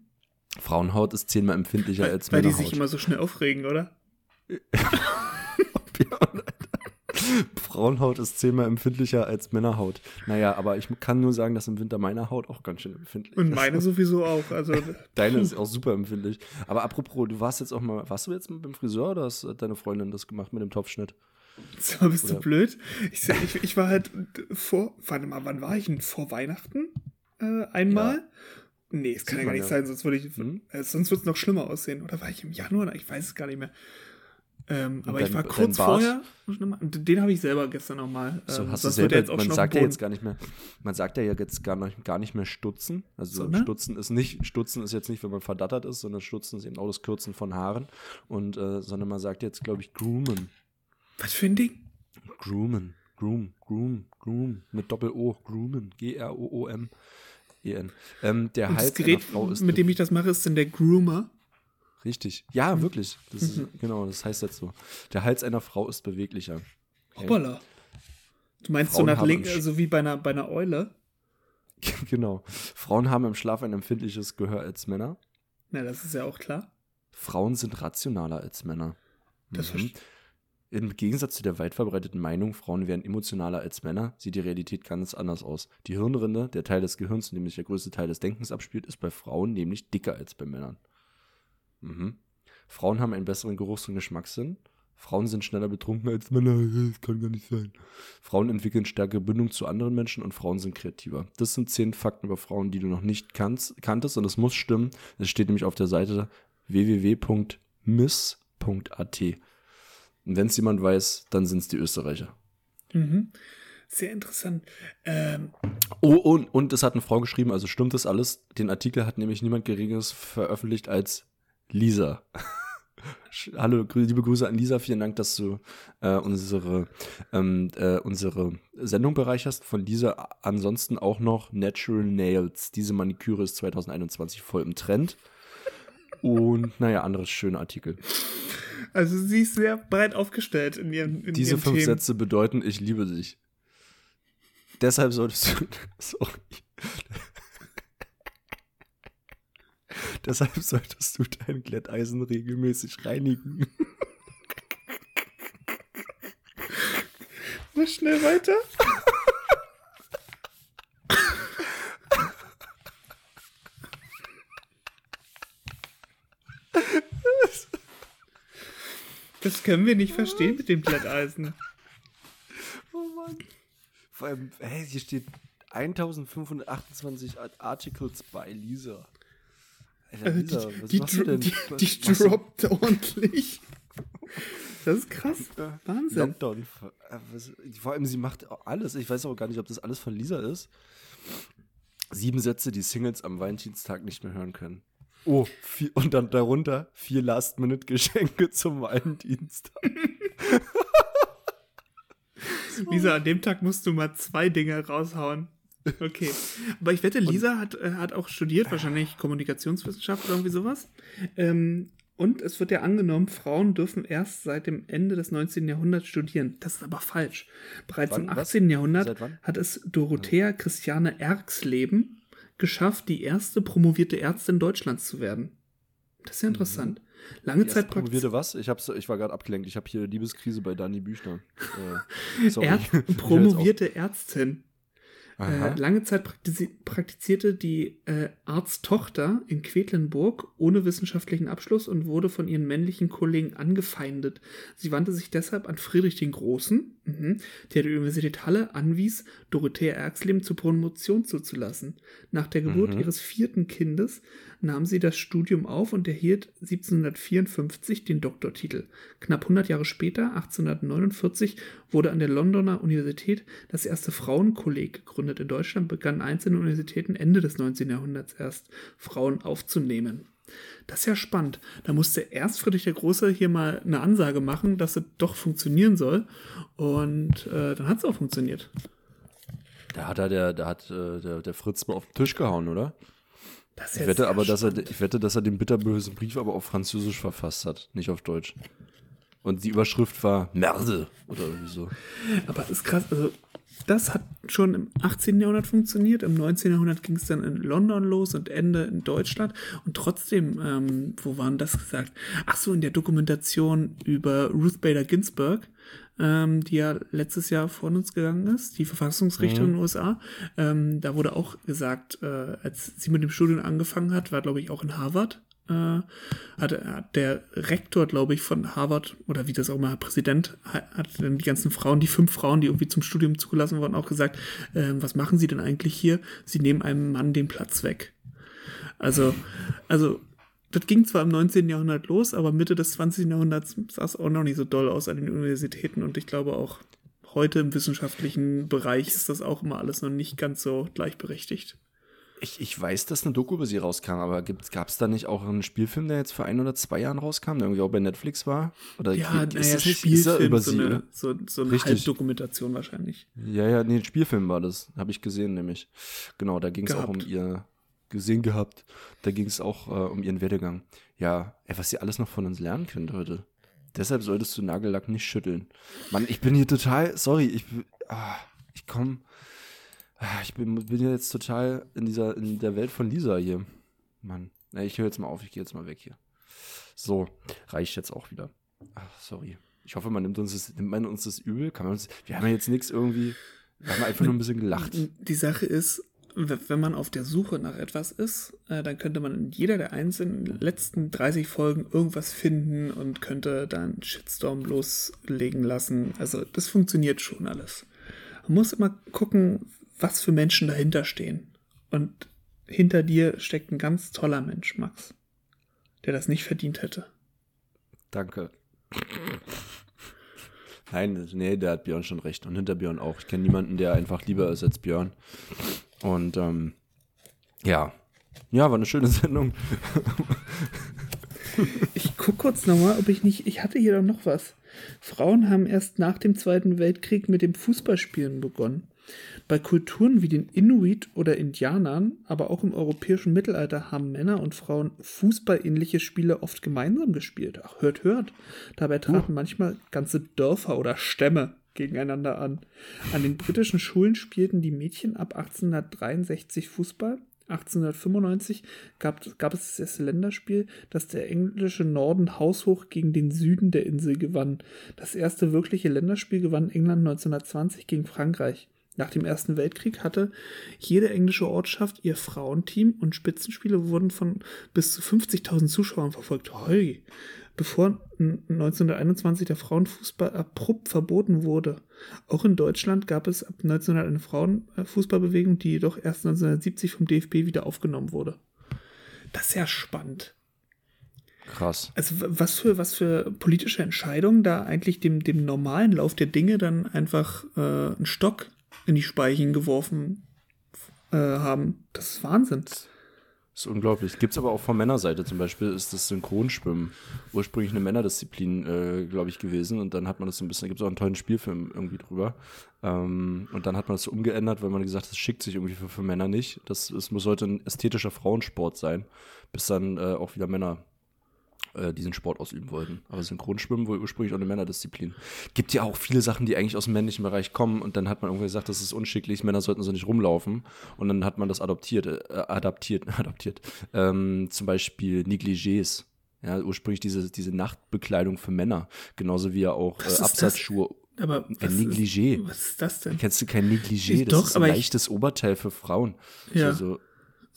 Frauenhaut ist zehnmal empfindlicher Weil, als weil die Männerhaut. sich immer so schnell aufregen, oder? Frauenhaut ist zehnmal empfindlicher als Männerhaut. Naja, aber ich kann nur sagen, dass im Winter meine Haut auch ganz schön empfindlich Und ist. meine sowieso auch. Also Deine ist auch super empfindlich. Aber apropos, du warst jetzt auch mal, warst du jetzt beim Friseur oder hast deine Freundin das gemacht mit dem Topfschnitt? So, bist du Oder- blöd? Ich, ich, ich war halt vor, warte mal, wann war ich denn? Vor Weihnachten? Äh, einmal? Nee, es kann ja gar nicht ja. sein, sonst würde ich, Mhm. äh, sonst wird es noch schlimmer aussehen. Oder war ich im Januar? Ich weiß es gar nicht mehr. Ähm, aber ich dein- war dein kurz vorher. Den habe ich selber gestern nochmal. So, ähm, hast du selber, er jetzt man sagt ja jetzt gar nicht mehr, man sagt ja jetzt gar nicht, gar nicht mehr Stutzen. Also Sondern? Stutzen ist nicht, Stutzen ist jetzt nicht, wenn man verdattert ist, sondern Stutzen ist eben auch das Kürzen von Haaren. Und, äh, sondern man sagt jetzt, glaube ich, groomen. Was für ein Ding? Groomen. Groom, groom, groom. Mit Doppel-O. Groomen. G-R-O-O-M-E-N. Ähm, der Und das Hals Gerät, mit dem ich das mache, ist dann der Groomer. Richtig. Ja, wirklich. Das ist, genau, das heißt jetzt so. Der Hals einer Frau ist beweglicher. Hoppala. Du meinst Frauen so nach links, also wie bei einer, bei einer Eule? genau. Frauen haben im Schlaf ein empfindliches Gehör als Männer. Na, das ist ja auch klar. Frauen sind rationaler als Männer. Das Mhm. Im Gegensatz zu der weit verbreiteten Meinung, Frauen wären emotionaler als Männer, sieht die Realität ganz anders aus. Die Hirnrinde, der Teil des Gehirns, in dem sich der größte Teil des Denkens abspielt, ist bei Frauen nämlich dicker als bei Männern. Mhm. Frauen haben einen besseren Geruchs- und Geschmackssinn. Frauen sind schneller betrunken als Männer. Das kann gar nicht sein. Frauen entwickeln stärkere Bindung zu anderen Menschen und Frauen sind kreativer. Das sind zehn Fakten über Frauen, die du noch nicht kannst, kanntest und es muss stimmen. Es steht nämlich auf der Seite www.miss.at. Und wenn es jemand weiß, dann sind es die Österreicher. Mhm. Sehr interessant. Ähm, Oh, und, und es hat eine Frau geschrieben, also stimmt das alles. Den Artikel hat nämlich niemand Geringeres veröffentlicht als Lisa. Hallo, liebe Grüße an Lisa. Vielen Dank, dass du äh, unsere, ähm, äh, unsere Sendung bereicherst. Von Lisa ansonsten auch noch Natural Nails. Diese Maniküre ist 2021 voll im Trend. Und naja, andere schöne Artikel. also sie ist sehr breit aufgestellt in ihren, in Diese ihren fünf Themen. Sätze bedeuten, ich liebe dich. Deshalb solltest du. Sorry. Deshalb solltest du dein Glätteisen regelmäßig reinigen. Mal schnell weiter. Das können wir nicht verstehen mit dem Glätteisen. Oh Mann. Vor allem, hey, hier steht 1528 Art- Articles bei Lisa. Alter, Also Lisa, die, die, dro- die, die droppt ordentlich. Das ist krass. Wahnsinn. Lockdown. Äh, Vor allem, sie macht alles. Ich weiß auch gar nicht, ob das alles von Lisa ist. Sieben Sätze, die Singles am Valentinstag nicht mehr hören können. Oh, vier, und dann darunter vier Last-Minute-Geschenke zum Valentinstag. Lisa, an dem Tag musst du mal zwei Dinge raushauen. Okay. Aber ich wette, Lisa hat, äh, hat auch studiert, wahrscheinlich Kommunikationswissenschaft oder irgendwie sowas. Ähm, und es wird ja angenommen, Frauen dürfen erst seit dem Ende des 19. Jahrhunderts studieren. Das ist aber falsch. Bereits Wann? im Was? 18. Jahrhundert Seit wann? hat es Dorothea Christiane Erxleben geschafft, die erste promovierte Ärztin Deutschlands zu werden. Das ist ja interessant. Lange Die Zeit promovierte was? Ich, hab's, ich war gerade abgelenkt. Ich habe hier Liebeskrise bei Dani Büchner. Äh. Er promovierte Ärztin. Äh, lange Zeit praktizierte die äh, Arzttochter in Quedlinburg ohne wissenschaftlichen Abschluss und wurde von ihren männlichen Kollegen angefeindet. Sie wandte sich deshalb an Friedrich den Großen, mh, der die Universität Halle anwies, Dorothea Erxleben zur Promotion zuzulassen. Nach der Geburt mhm. ihres vierten Kindes nahm sie das Studium auf und erhielt 1754 den Doktortitel. Knapp 100 Jahre später, 1849, wurde an der Londoner Universität das erste Frauenkolleg gegründet. In Deutschland begannen einzelne Universitäten Ende des 19. Jahrhunderts erst Frauen aufzunehmen. Das ist ja spannend. Da musste erst Friedrich der Große hier mal eine Ansage machen, dass es doch funktionieren soll. Und äh, dann hat es auch funktioniert. Da hat er der, da hat äh, der, der Fritz mal auf den Tisch gehauen, oder? ich wette aber, dass er, ich wette, dass er den bitterbösen Brief aber auf Französisch verfasst hat, nicht auf Deutsch. Und die Überschrift war Merde oder irgendwie so. Aber ist krass, also das hat schon im 18. Jahrhundert funktioniert. Im 19. Jahrhundert ging es dann in London los und Ende in Deutschland. Und trotzdem, ähm, wo waren das gesagt? Ach so, in der Dokumentation über Ruth Bader Ginsburg ähm, die ja letztes Jahr von uns gegangen ist, die Verfassungsrichterin mhm. in den USA. Ähm, da wurde auch gesagt, äh, als sie mit dem Studium angefangen hat, war glaube ich auch in Harvard. Äh, hat, der Rektor, glaube ich, von Harvard oder wie das auch immer, Präsident, hat, hat dann die ganzen Frauen, die fünf Frauen, die irgendwie zum Studium zugelassen wurden, auch gesagt, äh, was machen sie denn eigentlich hier? Sie nehmen einem Mann den Platz weg. Also, also das ging zwar im 19. Jahrhundert los, aber Mitte des 20. Jahrhunderts sah es auch noch nicht so doll aus an den Universitäten und ich glaube auch heute im wissenschaftlichen Bereich ist das auch immer alles noch nicht ganz so gleichberechtigt. Ich, ich weiß, dass eine Doku über sie rauskam, aber gab es da nicht auch einen Spielfilm, der jetzt vor ein oder zwei Jahren rauskam, der irgendwie auch bei Netflix war? Oder ja, ist naja, Spielfilm, über so sie, eine, so, so eine Halbdokumentation wahrscheinlich. Ja, ja, nee, ein Spielfilm war das, habe ich gesehen nämlich. Genau, da ging es auch um ihr gesehen gehabt. Da ging es auch äh, um ihren Werdegang. Ja, ey, was ihr alles noch von uns lernen könnt heute. Deshalb solltest du Nagellack nicht schütteln. Mann, ich bin hier total, sorry, ich, ah, ich komme, ich bin, bin jetzt total in dieser, in der Welt von Lisa hier. Mann, ich höre jetzt mal auf, ich gehe jetzt mal weg hier. So, reicht jetzt auch wieder. Ach, sorry. Ich hoffe, man nimmt uns das, nimmt man uns das übel. Kann man uns, wir haben ja jetzt nichts irgendwie, wir haben einfach nur ein bisschen gelacht. Die Sache ist, wenn man auf der Suche nach etwas ist, äh, dann könnte man in jeder der einzelnen letzten 30 Folgen irgendwas finden und könnte dann Shitstorm loslegen lassen. Also das funktioniert schon alles. Man muss immer gucken, was für Menschen dahinter stehen. Und hinter dir steckt ein ganz toller Mensch, Max, der das nicht verdient hätte. Danke. Nein, nee, der hat Björn schon recht. Und hinter Björn auch. Ich kenne niemanden, der einfach lieber ist als Björn. Und ähm, ja, ja, war eine schöne Sendung. ich gucke kurz nochmal, ob ich nicht. Ich hatte hier doch noch was. Frauen haben erst nach dem Zweiten Weltkrieg mit dem Fußballspielen begonnen. Bei Kulturen wie den Inuit oder Indianern, aber auch im europäischen Mittelalter haben Männer und Frauen fußballähnliche Spiele oft gemeinsam gespielt. Ach, hört, hört. Dabei traten uh. manchmal ganze Dörfer oder Stämme gegeneinander an. An den britischen Schulen spielten die Mädchen ab 1863 Fußball. 1895 gab, gab es das Länderspiel, das der englische Norden haushoch gegen den Süden der Insel gewann. Das erste wirkliche Länderspiel gewann England 1920 gegen Frankreich. Nach dem Ersten Weltkrieg hatte jede englische Ortschaft ihr Frauenteam und Spitzenspiele wurden von bis zu 50.000 Zuschauern verfolgt. Heu bevor 1921 der Frauenfußball abrupt verboten wurde. Auch in Deutschland gab es ab 1900 eine Frauenfußballbewegung, die jedoch erst 1970 vom DFB wieder aufgenommen wurde. Das ist ja spannend. Krass. Also was für, was für politische Entscheidungen da eigentlich dem, dem normalen Lauf der Dinge dann einfach äh, einen Stock in die Speichen geworfen äh, haben. Das ist Wahnsinn. Das ist unglaublich. Gibt es aber auch von Männerseite zum Beispiel, ist das Synchronschwimmen ursprünglich eine Männerdisziplin, äh, glaube ich, gewesen. Und dann hat man das so ein bisschen, da gibt es auch einen tollen Spielfilm irgendwie drüber. Ähm, und dann hat man das so umgeändert, weil man gesagt hat, das schickt sich irgendwie für, für Männer nicht. Das, das muss heute ein ästhetischer Frauensport sein, bis dann äh, auch wieder Männer äh, diesen Sport ausüben wollten. Aber Synchronschwimmen wohl ursprünglich auch eine Männerdisziplin. Gibt ja auch viele Sachen, die eigentlich aus dem männlichen Bereich kommen und dann hat man irgendwie gesagt, das ist unschicklich, Männer sollten so nicht rumlaufen und dann hat man das adoptiert, äh, adaptiert, adaptiert. Ähm, zum Beispiel Negligés. Ja, ursprünglich diese, diese Nachtbekleidung für Männer, genauso wie ja auch äh, Absatzschuhe Aber Ein was Negligé. Ist, was ist das denn? Kennst du kein Negligé? Ich- Das doch, ist ein aber ich- leichtes Oberteil für Frauen. Ja. So, so,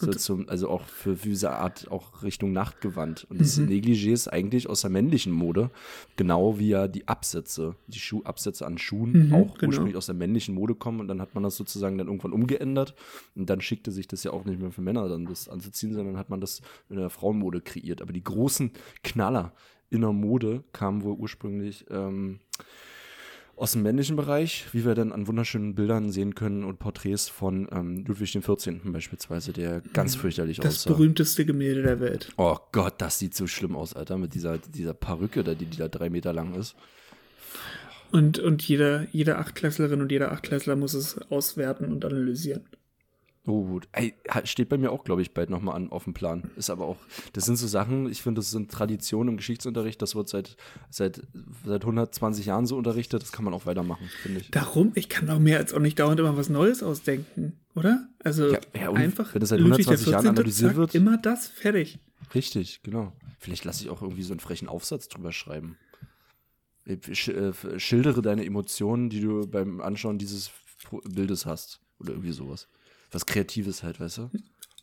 so zum, also auch für diese Art auch Richtung Nachtgewand. Und das Negligé ist eigentlich aus der männlichen Mode, genau wie ja die Absätze, die Schuhabsätze an Schuhen Mhm, auch genau. ursprünglich aus der männlichen Mode kommen. Und dann hat man das sozusagen dann irgendwann umgeändert. Und dann schickte sich das ja auch nicht mehr für Männer dann das anzuziehen, sondern hat man das in der Frauenmode kreiert. Aber die großen Knaller in der Mode kamen wohl ursprünglich ähm, aus dem männlichen Bereich, wie wir dann an wunderschönen Bildern sehen können und Porträts von ähm, Ludwig XIV. beispielsweise, der ganz fürchterlich Das aussah. berühmteste Gemälde der Welt. Oh Gott, das sieht so schlimm aus, Alter, mit dieser, dieser Perücke, da, die, die da drei Meter lang ist. Und, und jeder, jede Achtklässlerin und jeder Achtklässler muss es auswerten und analysieren. Oh gut. Ey, steht bei mir auch, glaube ich, bald nochmal an auf dem Plan. Ist aber auch, das sind so Sachen, ich finde, das sind Traditionen im Geschichtsunterricht, das wird seit, seit, seit 120 Jahren so unterrichtet, das kann man auch weitermachen, finde ich. Darum, ich kann auch mehr als auch nicht dauernd immer was Neues ausdenken, oder? Also Ja, ja, einfach wenn das seit Ludwig 120 Jahren analysiert wird- Immer das, fertig. Richtig, genau. Vielleicht lasse ich auch irgendwie so einen frechen Aufsatz drüber schreiben. Sch äh, schildere deine Emotionen, die du beim Anschauen dieses Bildes hast. Oder irgendwie sowas. Was Kreatives halt, weißt du?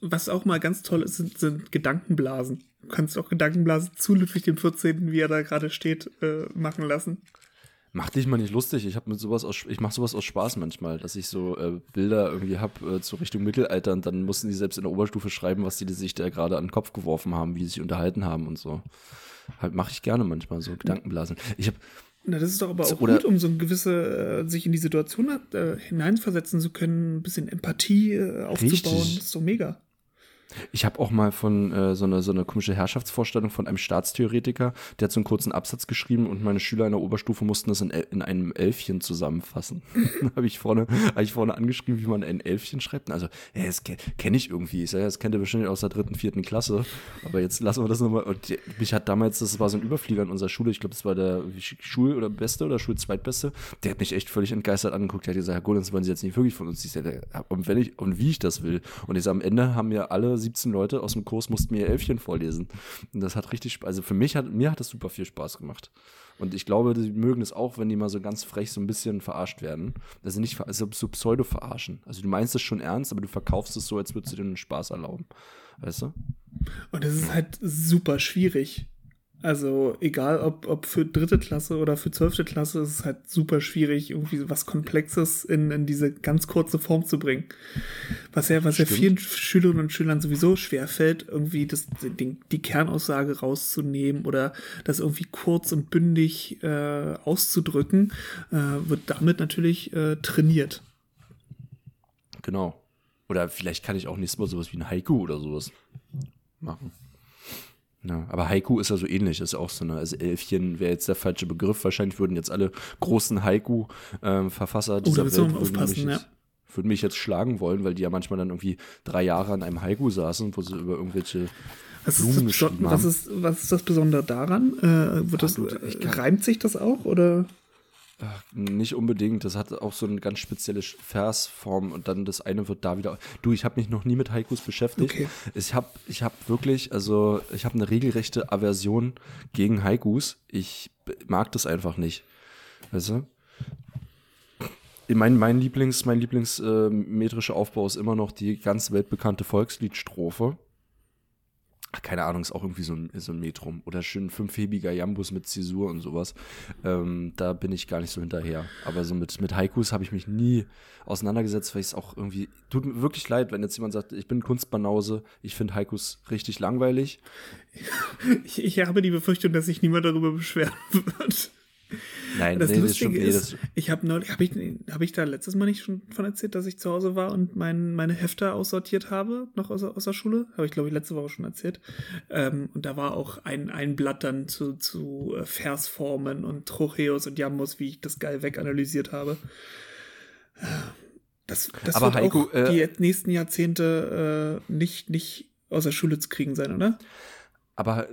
Was auch mal ganz toll ist, sind, sind Gedankenblasen. Du kannst auch Gedankenblasen zu Ludwig XIV., wie er da gerade steht, äh, machen lassen. Mach dich mal nicht lustig. Ich habe mit sowas aus, ich mache sowas aus Spaß manchmal, dass ich so äh, Bilder irgendwie hab äh, zur Richtung Mittelalter und dann mussten die selbst in der Oberstufe schreiben, was die sich da gerade an den Kopf geworfen haben, wie sie sich unterhalten haben und so. Halt mache ich gerne manchmal so Gedankenblasen. Ich habe Na, das ist doch aber auch Oder- gut, um so ein gewisse, äh, sich in die Situation äh, hineinversetzen zu können, ein bisschen Empathie äh, aufzubauen. Richtig. Das ist doch mega. Ich habe auch mal von äh, so, eine, so eine komische Herrschaftsvorstellung von einem Staatstheoretiker, der hat so einen kurzen Absatz geschrieben und meine Schüler in der Oberstufe mussten das in, in einem Elfchen zusammenfassen. habe ich vorne, hab ich vorne angeschrieben, wie man ein Elfchen schreibt. Also, ja, das ke kenne ich irgendwie. Ich sag, ja, das kennt ihr bestimmt aus der dritten, vierten Klasse. Aber jetzt lassen wir das nochmal. Und mich hat damals, das war so ein Überflieger in unserer Schule, ich glaube, das war der Schul- oder Beste oder Schulzweitbeste, der hat mich echt völlig entgeistert angeguckt. Der hat gesagt, Herr Golens, wollen Sie jetzt nicht wirklich von uns? Ich sag, ja, und wenn ich, und wie ich das will. Und jetzt am Ende haben mir alle 17 Leute aus dem Kurs mussten mir Elfchen vorlesen. Und das hat richtig, also für mich hat, mir hat das super viel Spaß gemacht. Und ich glaube, die mögen es auch, wenn die mal so ganz frech so ein bisschen verarscht werden. Also nicht, also so pseudo verarschen. Also du meinst es schon ernst, aber du verkaufst es so, als würdest du dir einen Spaß erlauben. Weißt du? Und das ist halt super schwierig. Also egal ob, ob für dritte Klasse oder für zwölfte Klasse, ist es halt super schwierig, irgendwie was Komplexes in, in diese ganz kurze Form zu bringen. Was ja, was ja vielen Schülerinnen und Schülern sowieso schwer fällt, irgendwie das, den, die Kernaussage rauszunehmen oder das irgendwie kurz und bündig äh, auszudrücken, äh, wird damit natürlich äh, trainiert. Genau. Oder vielleicht kann ich auch nächstes Mal sowas wie ein Haiku oder sowas machen. Ja, aber Haiku ist ja so ähnlich, ist auch so eine, also Elfchen wäre jetzt der falsche Begriff. Wahrscheinlich würden jetzt alle großen Haiku-Verfasser Oh, da dieser wir Welt würden aufpassen, mich, ja. jetzt, würden mich jetzt schlagen wollen, weil die ja manchmal dann irgendwie drei Jahre an einem Haiku saßen, wo sie über irgendwelche Was ist, Blumen das, Beso- geschrieben was, haben. ist, was ist das Besondere daran? Äh, wird das, äh, reimt sich das auch oder? Ach, Nicht unbedingt. Das hat auch so eine ganz spezielle Versform und dann das eine wird da wieder. Du, ich habe mich noch nie mit Haikus beschäftigt. Okay. Ich habe ich hab wirklich, also ich habe eine regelrechte Aversion gegen Haikus. Ich mag das einfach nicht. Weißt du? Mein, mein Lieblings, mein Lieblings äh, metrischer Aufbau ist immer noch die ganz weltbekannte Volksliedstrophe. Ach, keine Ahnung, ist auch irgendwie so ein, so ein Metrum. Oder schön fünfhebiger Jambus mit Zäsur und sowas. Ähm, da bin ich gar nicht so hinterher. Aber so mit, mit Haikus habe ich mich nie auseinandergesetzt, weil ich es auch irgendwie. Tut mir wirklich leid, wenn jetzt jemand sagt, ich bin Kunstbanause, ich finde Haikus richtig langweilig. Ich, ich habe die Befürchtung, dass sich niemand darüber beschweren wird. Nein, Das nee, Lustige nee, ist, das- ich habe neulich, habe ich, hab ich da letztes Mal nicht schon von erzählt, dass ich zu Hause war und mein, meine Hefter aussortiert habe, noch aus, der- aus der Schule? Habe ich, glaube ich, letzte Woche schon erzählt. Ähm, und da war auch ein, ein Blatt dann zu, zu äh, Versformen und Trocheus und Jambus, wie ich das geil weganalysiert habe. Das, das Aber wird Heiko, auch äh, die nächsten Jahrzehnte äh, nicht, nicht aus der Schule zu kriegen sein, oder? Aber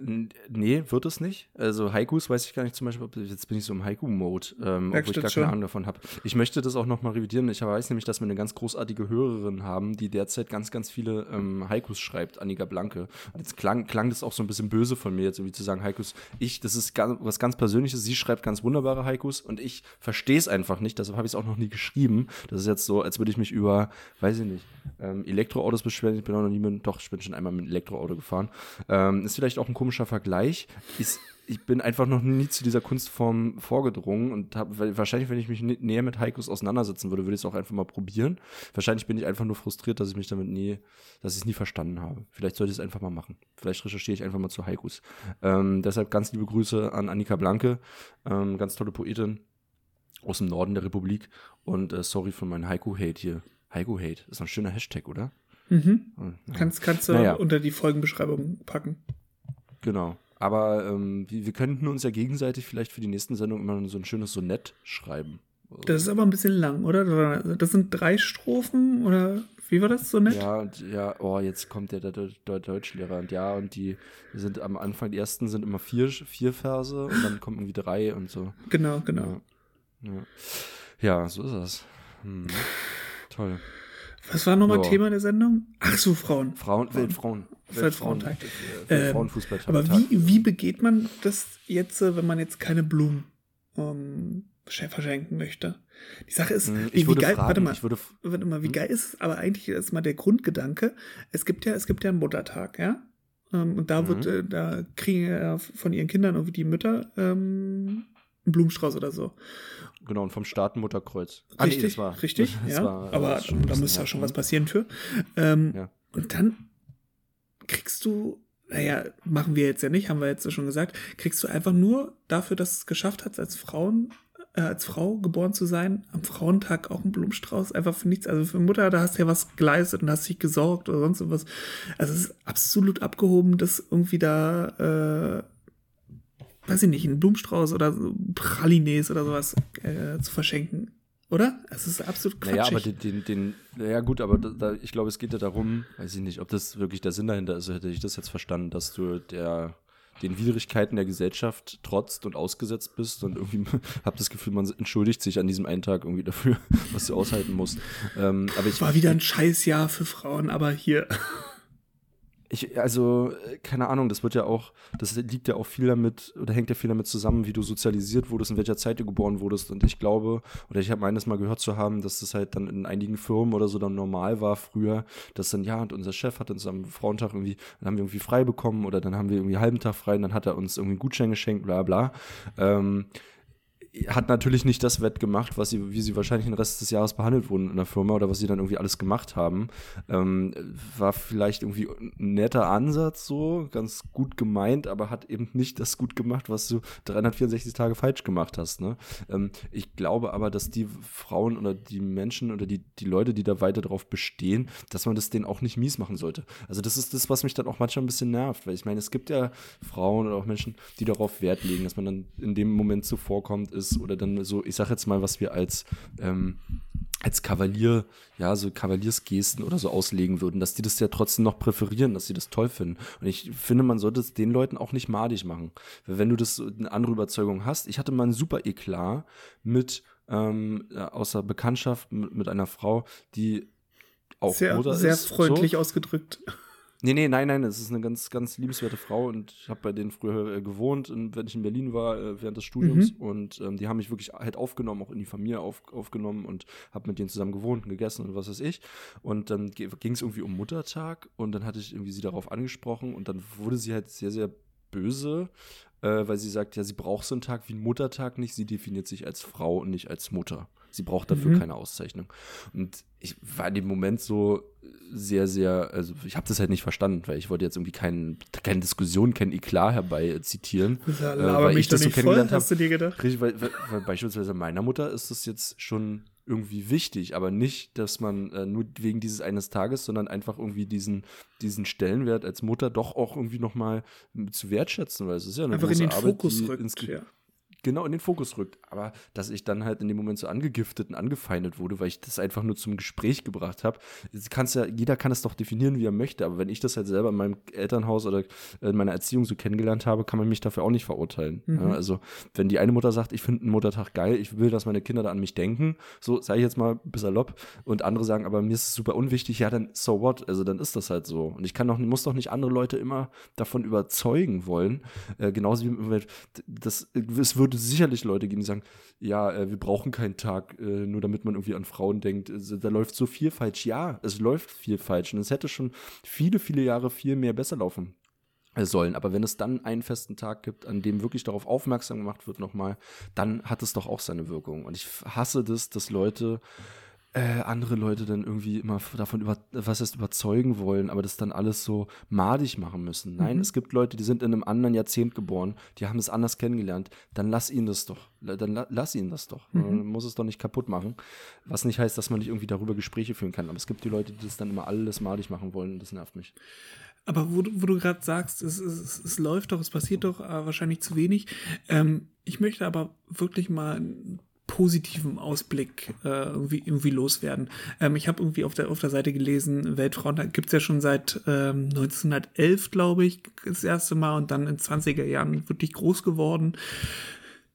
nee, wird es nicht. Also Haikus weiß ich gar nicht zum Beispiel, jetzt bin ich so im Haiku-Mode, ähm, obwohl ich gar keine Ahnung davon habe. Ich möchte das auch nochmal revidieren. Ich weiß nämlich, dass wir eine ganz großartige Hörerin haben, die derzeit ganz, ganz viele ähm, Haikus schreibt, Annika Blanke. Und jetzt klang, klang das auch so ein bisschen böse von mir, jetzt irgendwie zu sagen, Haikus, ich, das ist ganz, was ganz Persönliches. Sie schreibt ganz wunderbare Haikus und ich verstehe es einfach nicht, deshalb habe ich es auch noch nie geschrieben. Das ist jetzt so, als würde ich mich über, weiß ich nicht, ähm, Elektroautos beschweren. Ich bin auch noch nie mit, doch, ich bin schon einmal mit einem Elektroauto gefahren. Ähm, ist vielleicht auch ein komischer Vergleich. Ist, ich bin einfach noch nie zu dieser Kunstform vorgedrungen und habe wahrscheinlich, wenn ich mich näher mit Haikus auseinandersetzen würde, würde ich es auch einfach mal probieren. Wahrscheinlich bin ich einfach nur frustriert, dass ich mich damit nie, dass ich es nie verstanden habe. Vielleicht sollte ich es einfach mal machen. Vielleicht recherchiere ich einfach mal zu Haikus. Ähm, deshalb ganz liebe Grüße an Annika Blanke, ähm, ganz tolle Poetin aus dem Norden der Republik und äh, sorry für meinen Haiku-Hate hier. Haiku-Hate ist ein schöner Hashtag, oder? Mhm. Ja. Kannst, kannst du naja. unter die Folgenbeschreibung packen. Genau. Aber ähm, wir, wir könnten uns ja gegenseitig vielleicht für die nächsten Sendungen immer so ein schönes Sonett schreiben. Das ist aber ein bisschen lang, oder? Das sind drei Strophen oder wie war das so nett? Ja, und, ja, oh, jetzt kommt der, der, der, Deutschlehrer und ja, und die sind am Anfang, die ersten sind immer vier, vier Verse und dann kommen irgendwie drei und so. Genau, genau. Ja, ja. ja so ist das. Hm. Toll. Was war nochmal Thema der Sendung? Ach so, Frauen. Frauen, Weltfrauen. Weltfrauentag. Weltfrauenfußballtag. Ähm, aber wie, wie begeht man das jetzt, äh, wenn man jetzt keine Blumen ähm, verschenken möchte? Die Sache ist, hm, wie, wie geil, fragen, warte mal, würde, warte mal, wie hm? geil ist es, aber eigentlich ist mal der Grundgedanke, es gibt ja, es gibt ja einen Muttertag, ja? Ähm, und da mhm. wird, äh, da kriegen ja von ihren Kindern irgendwie die Mütter ähm, einen Blumenstrauß oder so. Genau, und vom Staatenmutterkreuz. Richtig, ah, nee, das war, richtig, das ja. War, aber da müsste ja schon was passieren für. Ähm, ja. Und dann kriegst du, naja, machen wir jetzt ja nicht, haben wir jetzt schon gesagt, kriegst du einfach nur dafür, dass es geschafft hast, als Frauen, äh, als Frau geboren zu sein, am Frauentag auch einen Blumenstrauß, einfach für nichts. Also für Mutter, da hast du ja was geleistet und hast dich gesorgt oder sonst was. Also es ist absolut abgehoben, das irgendwie da, äh, weiß ich nicht, einen Blumenstrauß oder Pralines oder sowas äh, zu verschenken. Oder? Es ist absolut quatschig. Naja, aber den, den, den ja gut, aber da, ich glaube, es geht ja darum, weiß ich nicht, ob das wirklich der Sinn dahinter ist, hätte ich das jetzt verstanden, dass du der den Widrigkeiten der Gesellschaft trotzt und ausgesetzt bist und irgendwie hab das Gefühl, man entschuldigt sich an diesem einen Tag irgendwie dafür, was du aushalten musst. Ähm, aber ich war wieder ein Scheißjahr für Frauen, aber hier ich, also, äh, keine Ahnung, das wird ja auch, das liegt ja auch viel damit, oder hängt ja viel damit zusammen, wie du sozialisiert wurdest, in welcher Zeit du geboren wurdest. Und ich glaube, oder ich habe meines mal gehört zu haben, dass das halt dann in einigen Firmen oder so dann normal war früher, dass dann, ja, und unser Chef hat uns am Frauentag irgendwie, dann haben wir irgendwie frei bekommen oder dann haben wir irgendwie einen halben Tag frei und dann hat er uns irgendwie einen Gutschein geschenkt, bla bla. Ähm, hat natürlich nicht das wettgemacht, was sie, wie sie wahrscheinlich den Rest des Jahres behandelt wurden in der Firma oder was sie dann irgendwie alles gemacht haben. Ähm, war vielleicht irgendwie ein netter Ansatz so, ganz gut gemeint, aber hat eben nicht das gut gemacht, was du 364 Tage falsch gemacht hast. Ne? Ähm, ich glaube aber, dass die Frauen oder die Menschen oder die, die Leute, die da weiter drauf bestehen, dass man das denen auch nicht mies machen sollte. Also das ist das, was mich dann auch manchmal ein bisschen nervt, weil ich meine, es gibt ja Frauen oder auch Menschen, die darauf Wert legen, dass man dann in dem Moment zuvorkommt, ist ist oder dann so, ich sag jetzt mal, was wir als, ähm, als Kavalier, ja, so Kavaliersgesten oder so auslegen würden, dass die das ja trotzdem noch präferieren, dass sie das toll finden. Und ich finde, man sollte es den Leuten auch nicht madig machen. Wenn du das eine andere Überzeugung hast, ich hatte mal ein super Eklat mit ähm, außer Bekanntschaft mit, mit einer Frau, die auch sehr, Mutter sehr ist. Sehr freundlich so. ausgedrückt. Nee, nee, nein, nein, es ist eine ganz, ganz liebenswerte Frau und ich habe bei denen früher äh, gewohnt, in, wenn ich in Berlin war, äh, während des Studiums. Mhm. Und ähm, die haben mich wirklich halt aufgenommen, auch in die Familie auf, aufgenommen und habe mit denen zusammen gewohnt und gegessen und was weiß ich. Und dann ging es irgendwie um Muttertag und dann hatte ich irgendwie sie darauf angesprochen und dann wurde sie halt sehr, sehr böse, äh, weil sie sagt, ja, sie braucht so einen Tag wie einen Muttertag nicht, sie definiert sich als Frau und nicht als Mutter. Sie braucht dafür mhm. keine Auszeichnung. Und ich war in dem Moment so sehr, sehr, also ich habe das halt nicht verstanden, weil ich wollte jetzt irgendwie kein, keine Diskussion, kein Eklat herbei zitieren. Ja, äh, weil ich das so kennengelernt habe. Hast du dir gedacht? Richtig, weil, weil, weil, beispielsweise meiner Mutter ist das jetzt schon irgendwie wichtig, aber nicht, dass man äh, nur wegen dieses eines Tages, sondern einfach irgendwie diesen, diesen Stellenwert als Mutter doch auch irgendwie nochmal zu wertschätzen, weil es ist ja eine einfach große in den Arbeit, Fokus rückt, ja genau in den Fokus rückt. Aber dass ich dann halt in dem Moment so angegiftet und angefeindet wurde, weil ich das einfach nur zum Gespräch gebracht habe. Ja, jeder kann es doch definieren, wie er möchte. Aber wenn ich das halt selber in meinem Elternhaus oder in meiner Erziehung so kennengelernt habe, kann man mich dafür auch nicht verurteilen. Mhm. Ja, also wenn die eine Mutter sagt, ich finde einen Muttertag geil, ich will, dass meine Kinder da an mich denken, so sage ich jetzt mal bis salopp, und andere sagen, aber mir ist es super unwichtig, ja, dann so what? Also dann ist das halt so. Und ich kann doch, muss doch nicht andere Leute immer davon überzeugen wollen. Äh, genauso wie das, es würde sicherlich Leute geben, die sagen, ja, äh, wir brauchen keinen Tag, äh, nur damit man irgendwie an Frauen denkt. Also, da läuft so viel falsch. Ja, es läuft viel falsch. Und es hätte schon viele, viele Jahre viel mehr besser laufen sollen. Aber wenn es dann einen festen Tag gibt, an dem wirklich darauf aufmerksam gemacht wird nochmal, dann hat es doch auch seine Wirkung. Und ich hasse das, dass Leute äh, andere Leute dann irgendwie immer davon über, was heißt überzeugen wollen, aber das dann alles so madig machen müssen. Nein, mhm. es gibt Leute, die sind in einem anderen Jahrzehnt geboren, die haben es anders kennengelernt. Dann lass ihnen das doch. Dann la lass ihnen das doch. Mhm. Man muss es doch nicht kaputt machen. Was nicht heißt, dass man nicht irgendwie darüber Gespräche führen kann. Aber es gibt die Leute, die das dann immer alles madig machen wollen und das nervt mich. Aber wo, wo du gerade sagst, es, es, es läuft doch, es passiert doch äh, wahrscheinlich zu wenig. Ähm, ich möchte aber wirklich mal positiven Ausblick äh, irgendwie, irgendwie loswerden. Ähm, ich habe irgendwie auf der, auf der Seite gelesen, Weltfrauen gibt es ja schon seit ähm, 1911, glaube ich, das erste Mal und dann in 20er Jahren wirklich groß geworden.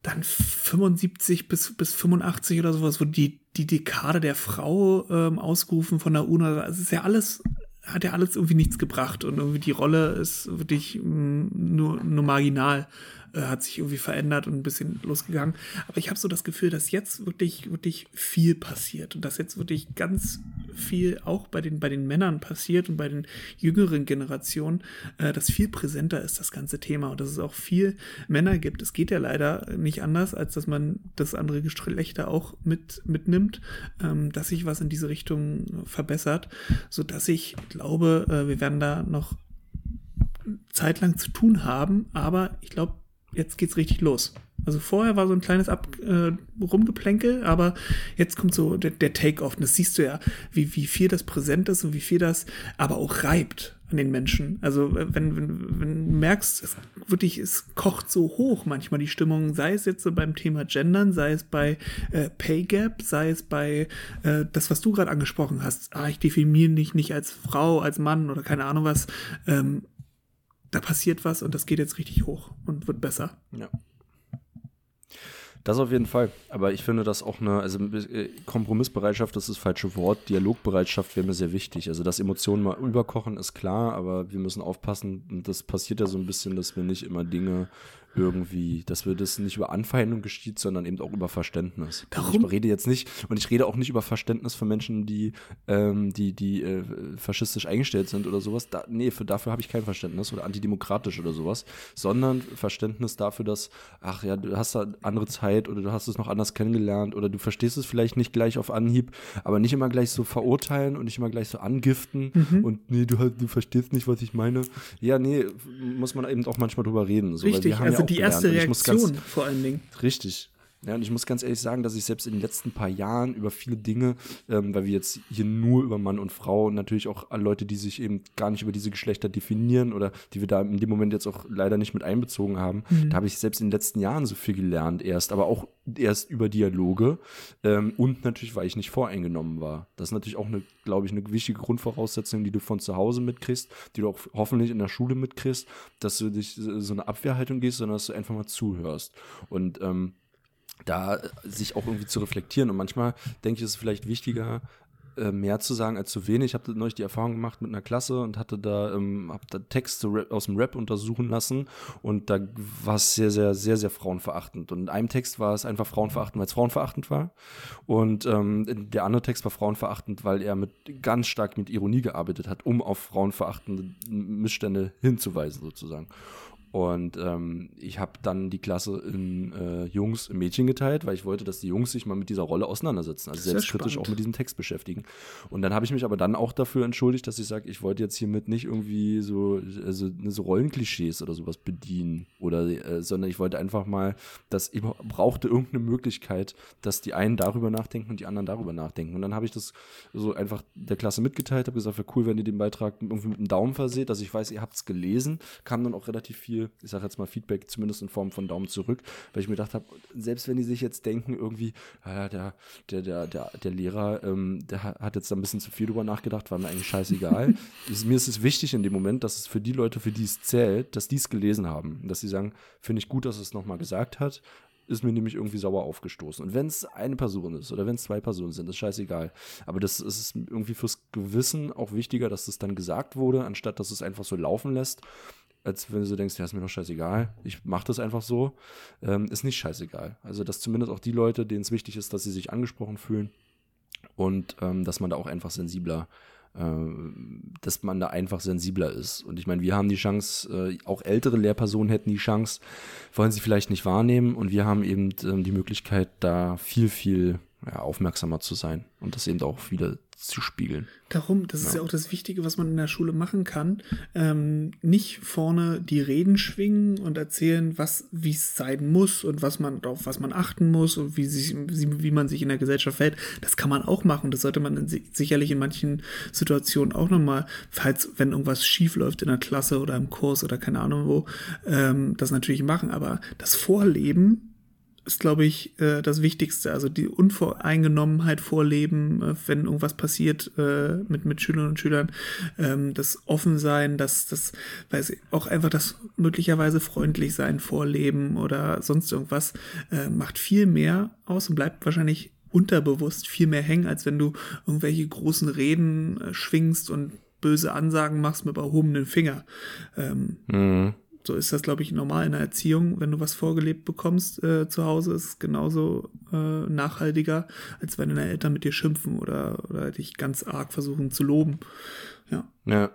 Dann 75 bis, bis 85 oder sowas wurde die, die Dekade der Frau ähm, ausgerufen von der UNO. Also es ist ja alles hat ja alles irgendwie nichts gebracht und irgendwie die Rolle ist wirklich mh, mm, nur, nur marginal äh, hat sich irgendwie verändert und ein bisschen losgegangen. Aber ich habe so das Gefühl, dass jetzt wirklich, wirklich viel passiert und dass jetzt wirklich ganz viel auch bei den, bei den Männern passiert und bei den jüngeren Generationen, äh, dass viel präsenter ist, das ganze Thema und dass es auch viel Männer gibt. Es geht ja leider nicht anders, als dass man das andere Geschlechter auch mit, mitnimmt, ähm, dass sich was in diese Richtung verbessert, so dass ich glaube, äh, wir werden da noch zeitlang zu tun haben, aber ich glaube, jetzt geht's richtig los. Also vorher war so ein kleines Ab äh, Rumgeplänkel, aber jetzt kommt so der, der Take-off. Und das siehst du ja, wie, wie viel das präsent ist und wie viel das aber auch reibt an den Menschen. Also äh, wenn, wenn, wenn du merkst, es wirklich, es kocht so hoch manchmal die Stimmung, sei es jetzt so beim Thema Gendern, sei es bei äh, Pay Gap, sei es bei äh, das, was du gerade angesprochen hast. Ah, ich definiere mich nicht als Frau, als Mann oder keine Ahnung was. Ähm, da passiert was und das geht jetzt richtig hoch und wird besser. Ja. Das auf jeden Fall. Aber ich finde das auch eine, also äh, Kompromissbereitschaft das ist das falsche Wort. Dialogbereitschaft wäre mir sehr wichtig. Also, dass Emotionen mal überkochen, ist klar, aber wir müssen aufpassen. Und das passiert ja so ein bisschen, dass wir nicht immer Dinge irgendwie, dass wir das nicht über Anfeindung geschieht, sondern eben auch über Verständnis. Darum? Ich rede jetzt nicht, und ich rede auch nicht über Verständnis für Menschen, die, ähm, die, die äh, faschistisch eingestellt sind oder sowas. Da, nee, für, dafür habe ich kein Verständnis oder antidemokratisch oder sowas, sondern Verständnis dafür, dass, ach ja, du hast da andere Zeit oder du hast es noch anders kennengelernt oder du verstehst es vielleicht nicht gleich auf Anhieb, aber nicht immer gleich so verurteilen und nicht immer gleich so angiften mhm. und nee, du, du verstehst nicht, was ich meine. Ja, nee, muss man eben auch manchmal drüber reden. So, Richtig, also die erste Reaktion vor allen Dingen. Richtig. Ja, und ich muss ganz ehrlich sagen, dass ich selbst in den letzten paar Jahren über viele Dinge, ähm, weil wir jetzt hier nur über Mann und Frau und natürlich auch Leute, die sich eben gar nicht über diese Geschlechter definieren oder die wir da in dem Moment jetzt auch leider nicht mit einbezogen haben, mhm. da habe ich selbst in den letzten Jahren so viel gelernt erst, aber auch erst über Dialoge ähm, und natürlich, weil ich nicht voreingenommen war. Das ist natürlich auch eine, glaube ich, eine wichtige Grundvoraussetzung, die du von zu Hause mitkriegst, die du auch hoffentlich in der Schule mitkriegst, dass du dich so eine Abwehrhaltung gehst, sondern dass du einfach mal zuhörst. Und ähm, da sich auch irgendwie zu reflektieren. Und manchmal denke ich, ist es vielleicht wichtiger, äh, mehr zu sagen als zu wenig. Ich habe neulich die Erfahrung gemacht mit einer Klasse und hatte da, ähm, hab da Texte aus dem Rap untersuchen lassen und da war es sehr, sehr, sehr, sehr frauenverachtend. Und in einem Text war es einfach frauenverachtend, weil es frauenverachtend war. Und ähm, der andere Text war frauenverachtend, weil er mit ganz stark mit Ironie gearbeitet hat, um auf frauenverachtende Missstände hinzuweisen sozusagen. Und ähm, ich habe dann die Klasse in äh, Jungs und Mädchen geteilt, weil ich wollte, dass die Jungs sich mal mit dieser Rolle auseinandersetzen, also selbstkritisch auch mit diesem Text beschäftigen. Und dann habe ich mich aber dann auch dafür entschuldigt, dass ich sage, ich wollte jetzt hiermit nicht irgendwie so, also, so Rollenklischees oder sowas bedienen, oder, äh, sondern ich wollte einfach mal, dass ich brauchte irgendeine Möglichkeit, dass die einen darüber nachdenken und die anderen darüber nachdenken. Und dann habe ich das so einfach der Klasse mitgeteilt, habe gesagt, wäre cool, wenn ihr den Beitrag irgendwie mit einem Daumen verseht, dass ich weiß, ihr habt es gelesen, kam dann auch relativ viel viel, ich sage jetzt mal Feedback, zumindest in Form von Daumen zurück, weil ich mir gedacht habe, selbst wenn die sich jetzt denken, irgendwie, ja, der, der, der, der, der Lehrer, ähm, der hat jetzt da ein bisschen zu viel drüber nachgedacht, war mir eigentlich scheißegal. ist, mir ist es wichtig in dem Moment, dass es für die Leute, für die es zählt, dass die es gelesen haben. Dass sie sagen, finde ich gut, dass es nochmal gesagt hat ist mir nämlich irgendwie sauer aufgestoßen. Und wenn es eine Person ist oder wenn es zwei Personen sind, ist scheißegal. Aber das ist irgendwie fürs Gewissen auch wichtiger, dass das dann gesagt wurde, anstatt dass es einfach so laufen lässt. Als wenn du denkst, ja, ist mir doch scheißegal, ich mache das einfach so, ähm, ist nicht scheißegal. Also, dass zumindest auch die Leute, denen es wichtig ist, dass sie sich angesprochen fühlen und ähm, dass man da auch einfach sensibler äh, dass man da einfach sensibler ist. Und ich meine, wir haben die Chance, äh, auch ältere Lehrpersonen hätten die Chance, wollen sie vielleicht nicht wahrnehmen und wir haben eben ähm, die Möglichkeit, da viel, viel ja, aufmerksamer zu sein und das eben auch wieder zu spiegeln. Darum, das ja. ist ja auch das Wichtige, was man in der Schule machen kann. Ähm, nicht vorne die Reden schwingen und erzählen, was, wie es sein muss und was man, auf was man achten muss und wie, sich, wie man sich in der Gesellschaft verhält. Das kann man auch machen. Das sollte man in, sicherlich in manchen Situationen auch nochmal, falls, wenn irgendwas schief läuft in der Klasse oder im Kurs oder keine Ahnung wo, ähm, das natürlich machen. Aber das Vorleben ist, glaube ich, äh, das Wichtigste. Also die Unvoreingenommenheit vorleben, äh, wenn irgendwas passiert äh, mit, mit Schülerinnen und Schülern. Ähm, das Offensein, das, das, weiß ich, auch einfach das möglicherweise freundlich sein vorleben oder sonst irgendwas, äh, macht viel mehr aus und bleibt wahrscheinlich unterbewusst viel mehr hängen, als wenn du irgendwelche großen Reden äh, schwingst und böse Ansagen machst mit erhobenen Finger. Ähm, mhm so ist das, glaube ich, normal in der Erziehung. Wenn du was vorgelebt bekommst äh, zu Hause, ist es genauso äh, nachhaltiger, als wenn deine Eltern mit dir schimpfen oder, oder dich ganz arg versuchen zu loben. Ja. Ja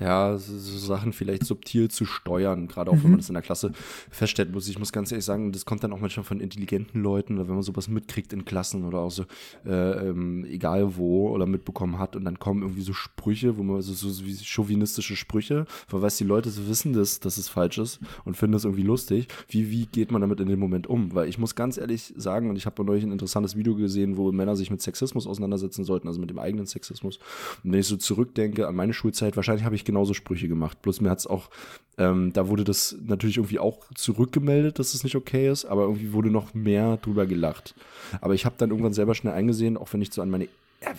ja, so, so, Sachen vielleicht subtil zu steuern, gerade auch mhm. wenn man das in der Klasse feststellt, muss ich muss ganz ehrlich sagen, das kommt dann auch manchmal von intelligenten Leuten oder wenn man sowas mitkriegt in Klassen oder auch so, äh, ähm, egal wo oder mitbekommen hat und dann kommen irgendwie so Sprüche, wo man so, so wie chauvinistische Sprüche, weil weiß die Leute so wissen das, dass es falsch ist und finden das irgendwie lustig. Wie, wie geht man damit in dem Moment um? Weil ich muss ganz ehrlich sagen, und ich habe neulich ein interessantes Video gesehen, wo Männer sich mit Sexismus auseinandersetzen sollten, also mit dem eigenen Sexismus. Und wenn ich so zurückdenke an meine Schulzeit, wahrscheinlich habe ich genauso Sprüche gemacht. Bloß mir hat es auch, ähm, da wurde das natürlich irgendwie auch zurückgemeldet, dass es nicht okay ist, aber irgendwie wurde noch mehr drüber gelacht. Aber ich habe dann irgendwann selber schnell eingesehen, auch wenn ich so an meine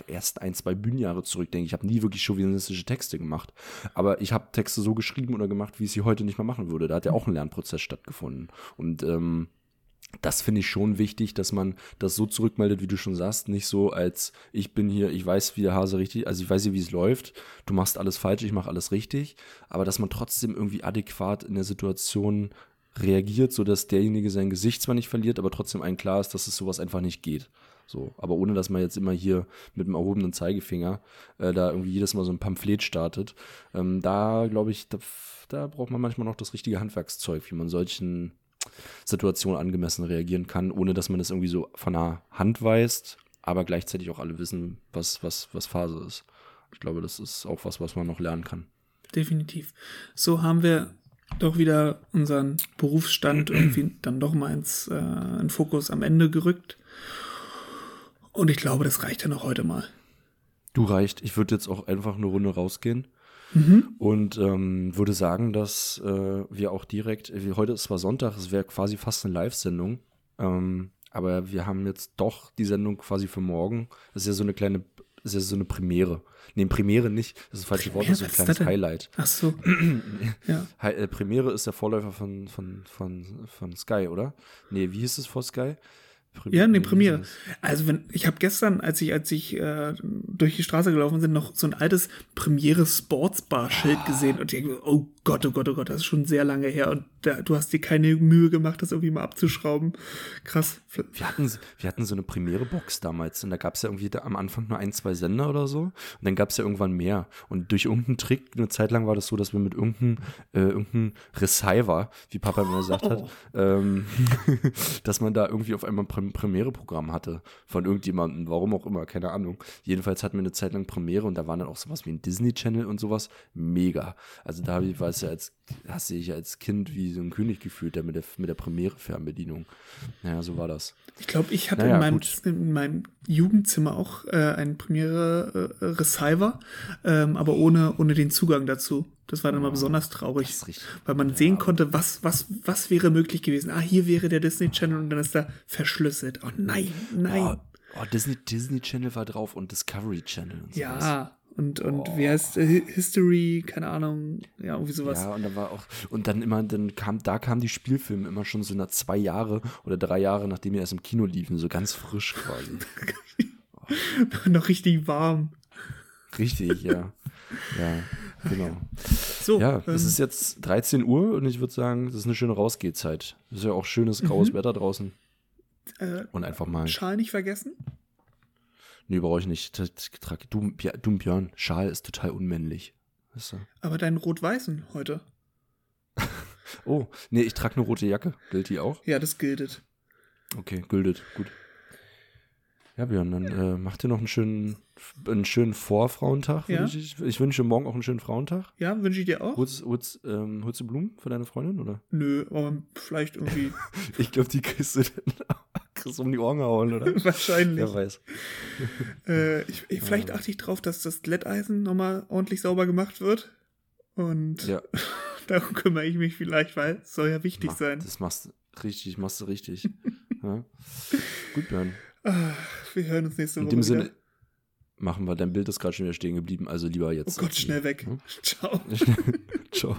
erst ein, zwei Bühnenjahre zurückdenke. Ich habe nie wirklich chauvinistische Texte gemacht. Aber ich habe Texte so geschrieben oder gemacht, wie ich sie heute nicht mehr machen würde. Da hat ja auch ein Lernprozess stattgefunden. Und ähm, das finde ich schon wichtig, dass man das so zurückmeldet, wie du schon sagst, nicht so als ich bin hier, ich weiß, wie der Hase richtig, also ich weiß ja, wie es läuft, du machst alles falsch, ich mache alles richtig, aber dass man trotzdem irgendwie adäquat in der Situation reagiert, sodass derjenige sein Gesicht zwar nicht verliert, aber trotzdem ein klar ist, dass es sowas einfach nicht geht. So, aber ohne dass man jetzt immer hier mit dem erhobenen Zeigefinger äh, da irgendwie jedes Mal so ein Pamphlet startet. Ähm, da glaube ich, da, da braucht man manchmal noch das richtige Handwerkszeug, wie man solchen Situation angemessen reagieren kann, ohne dass man das irgendwie so von der Hand weist, aber gleichzeitig auch alle wissen, was, was, was Phase ist. Ich glaube, das ist auch was, was man noch lernen kann. Definitiv. So haben wir doch wieder unseren Berufsstand irgendwie dann doch mal ins äh, in Fokus am Ende gerückt. Und ich glaube, das reicht ja noch heute mal. Du reicht. Ich würde jetzt auch einfach eine Runde rausgehen. Mhm. Und ähm, würde sagen, dass äh, wir auch direkt, wie heute ist zwar Sonntag, es wäre quasi fast eine Live-Sendung, ähm, aber wir haben jetzt doch die Sendung quasi für morgen. Das ist ja so eine kleine, ist ja so eine Premiere. Nee, Premiere nicht, das ist das falsche Wort, das ist so ein kleines Highlight. Ach so. ja. Äh, Premiere ist der Vorläufer von, von, von, von Sky, oder? Nee, wie hieß es vor Sky? Premiere. Ja, nee, Premiere. Also wenn ich habe gestern, als ich als ich äh, durch die Straße gelaufen bin, noch so ein altes Premiere Sportsbar Schild gesehen und ich denke, oh Gott, oh Gott, oh Gott, das ist schon sehr lange her und da, du hast dir keine Mühe gemacht, das irgendwie mal abzuschrauben. Krass. Wir hatten, wir hatten so eine Premiere-Box damals und da gab es ja irgendwie da am Anfang nur ein, zwei Sender oder so und dann gab es ja irgendwann mehr. Und durch irgendeinen Trick, eine Zeit lang war das so, dass wir mit irgendeinem äh, irgendein Receiver, wie Papa immer gesagt oh. hat, ähm, dass man da irgendwie auf einmal ein Premiere-Programm hatte von irgendjemandem, warum auch immer, keine Ahnung. Jedenfalls hatten wir eine Zeit lang Premiere und da waren dann auch sowas wie ein Disney-Channel und sowas. Mega. Also da war es ja als, das sehe ich als Kind wie wie so ein König gefühlt, der mit der, mit der Premiere-Fernbedienung. Naja, so war das. Ich glaube, ich hatte Naja, in, meinem, in meinem Jugendzimmer auch äh, einen Premiere äh, Receiver, ähm, aber ohne, ohne den Zugang dazu. Das war dann mal besonders traurig, weil man sehen konnte, was, was, was wäre möglich gewesen. Ah, hier wäre der Disney Channel und dann ist er verschlüsselt. Oh nein, nein. Oh, oh, Disney, Disney Channel war drauf und Discovery Channel und sowas. ja, und, und wie heißt äh, Hi- History, keine Ahnung, ja, irgendwie sowas. Ja, und da war auch, und dann immer, dann kam, da kamen die Spielfilme immer schon so nach zwei Jahre oder drei Jahre, nachdem die erst im Kino liefen, so ganz frisch quasi. Noch richtig warm. Richtig, ja. Ja, genau. So, Ja, ähm, es ist jetzt 13 Uhr und ich würde sagen, das ist eine schöne Rausgehzeit. Es ist ja auch schönes graues Wetter draußen. äh, Und einfach mal. Schal nicht vergessen. Nee, brauche ich nicht. Du, Björn, Schal ist total unmännlich. Weißt du? Aber deinen Rot-Weißen heute. Oh, nee, ich trage eine rote Jacke. Gilt die auch? Ja, das giltet. Okay, gültet. Gut. Ja, Björn, dann äh, mach dir noch einen schönen, einen schönen Vorfrauentag. Ja. Ich, ich wünsche dir morgen auch einen schönen Frauentag. Ja, wünsche ich dir auch. Holst, holst, ähm, holst du Blumen für deine Freundin, oder? Nö, aber vielleicht irgendwie. Ich glaube, die kriegst du dann kriegst du um die Ohren gehauen, oder? wahrscheinlich. Wer weiß. Äh, ich, ich, vielleicht achte ich drauf, dass das Glätteisen nochmal ordentlich sauber gemacht wird. Und Ja, darum kümmere ich mich vielleicht, weil es soll ja wichtig mach, sein. das machst du richtig, machst du richtig. ja. Gut, Björn. Ah, wir hören uns nächste In Woche. dem wieder. Sinne, machen wir. Dein Bild ist gerade schon wieder stehen geblieben, also lieber Oh jetzt. Gott, schnell weg. Hm? Ciao. Ciao.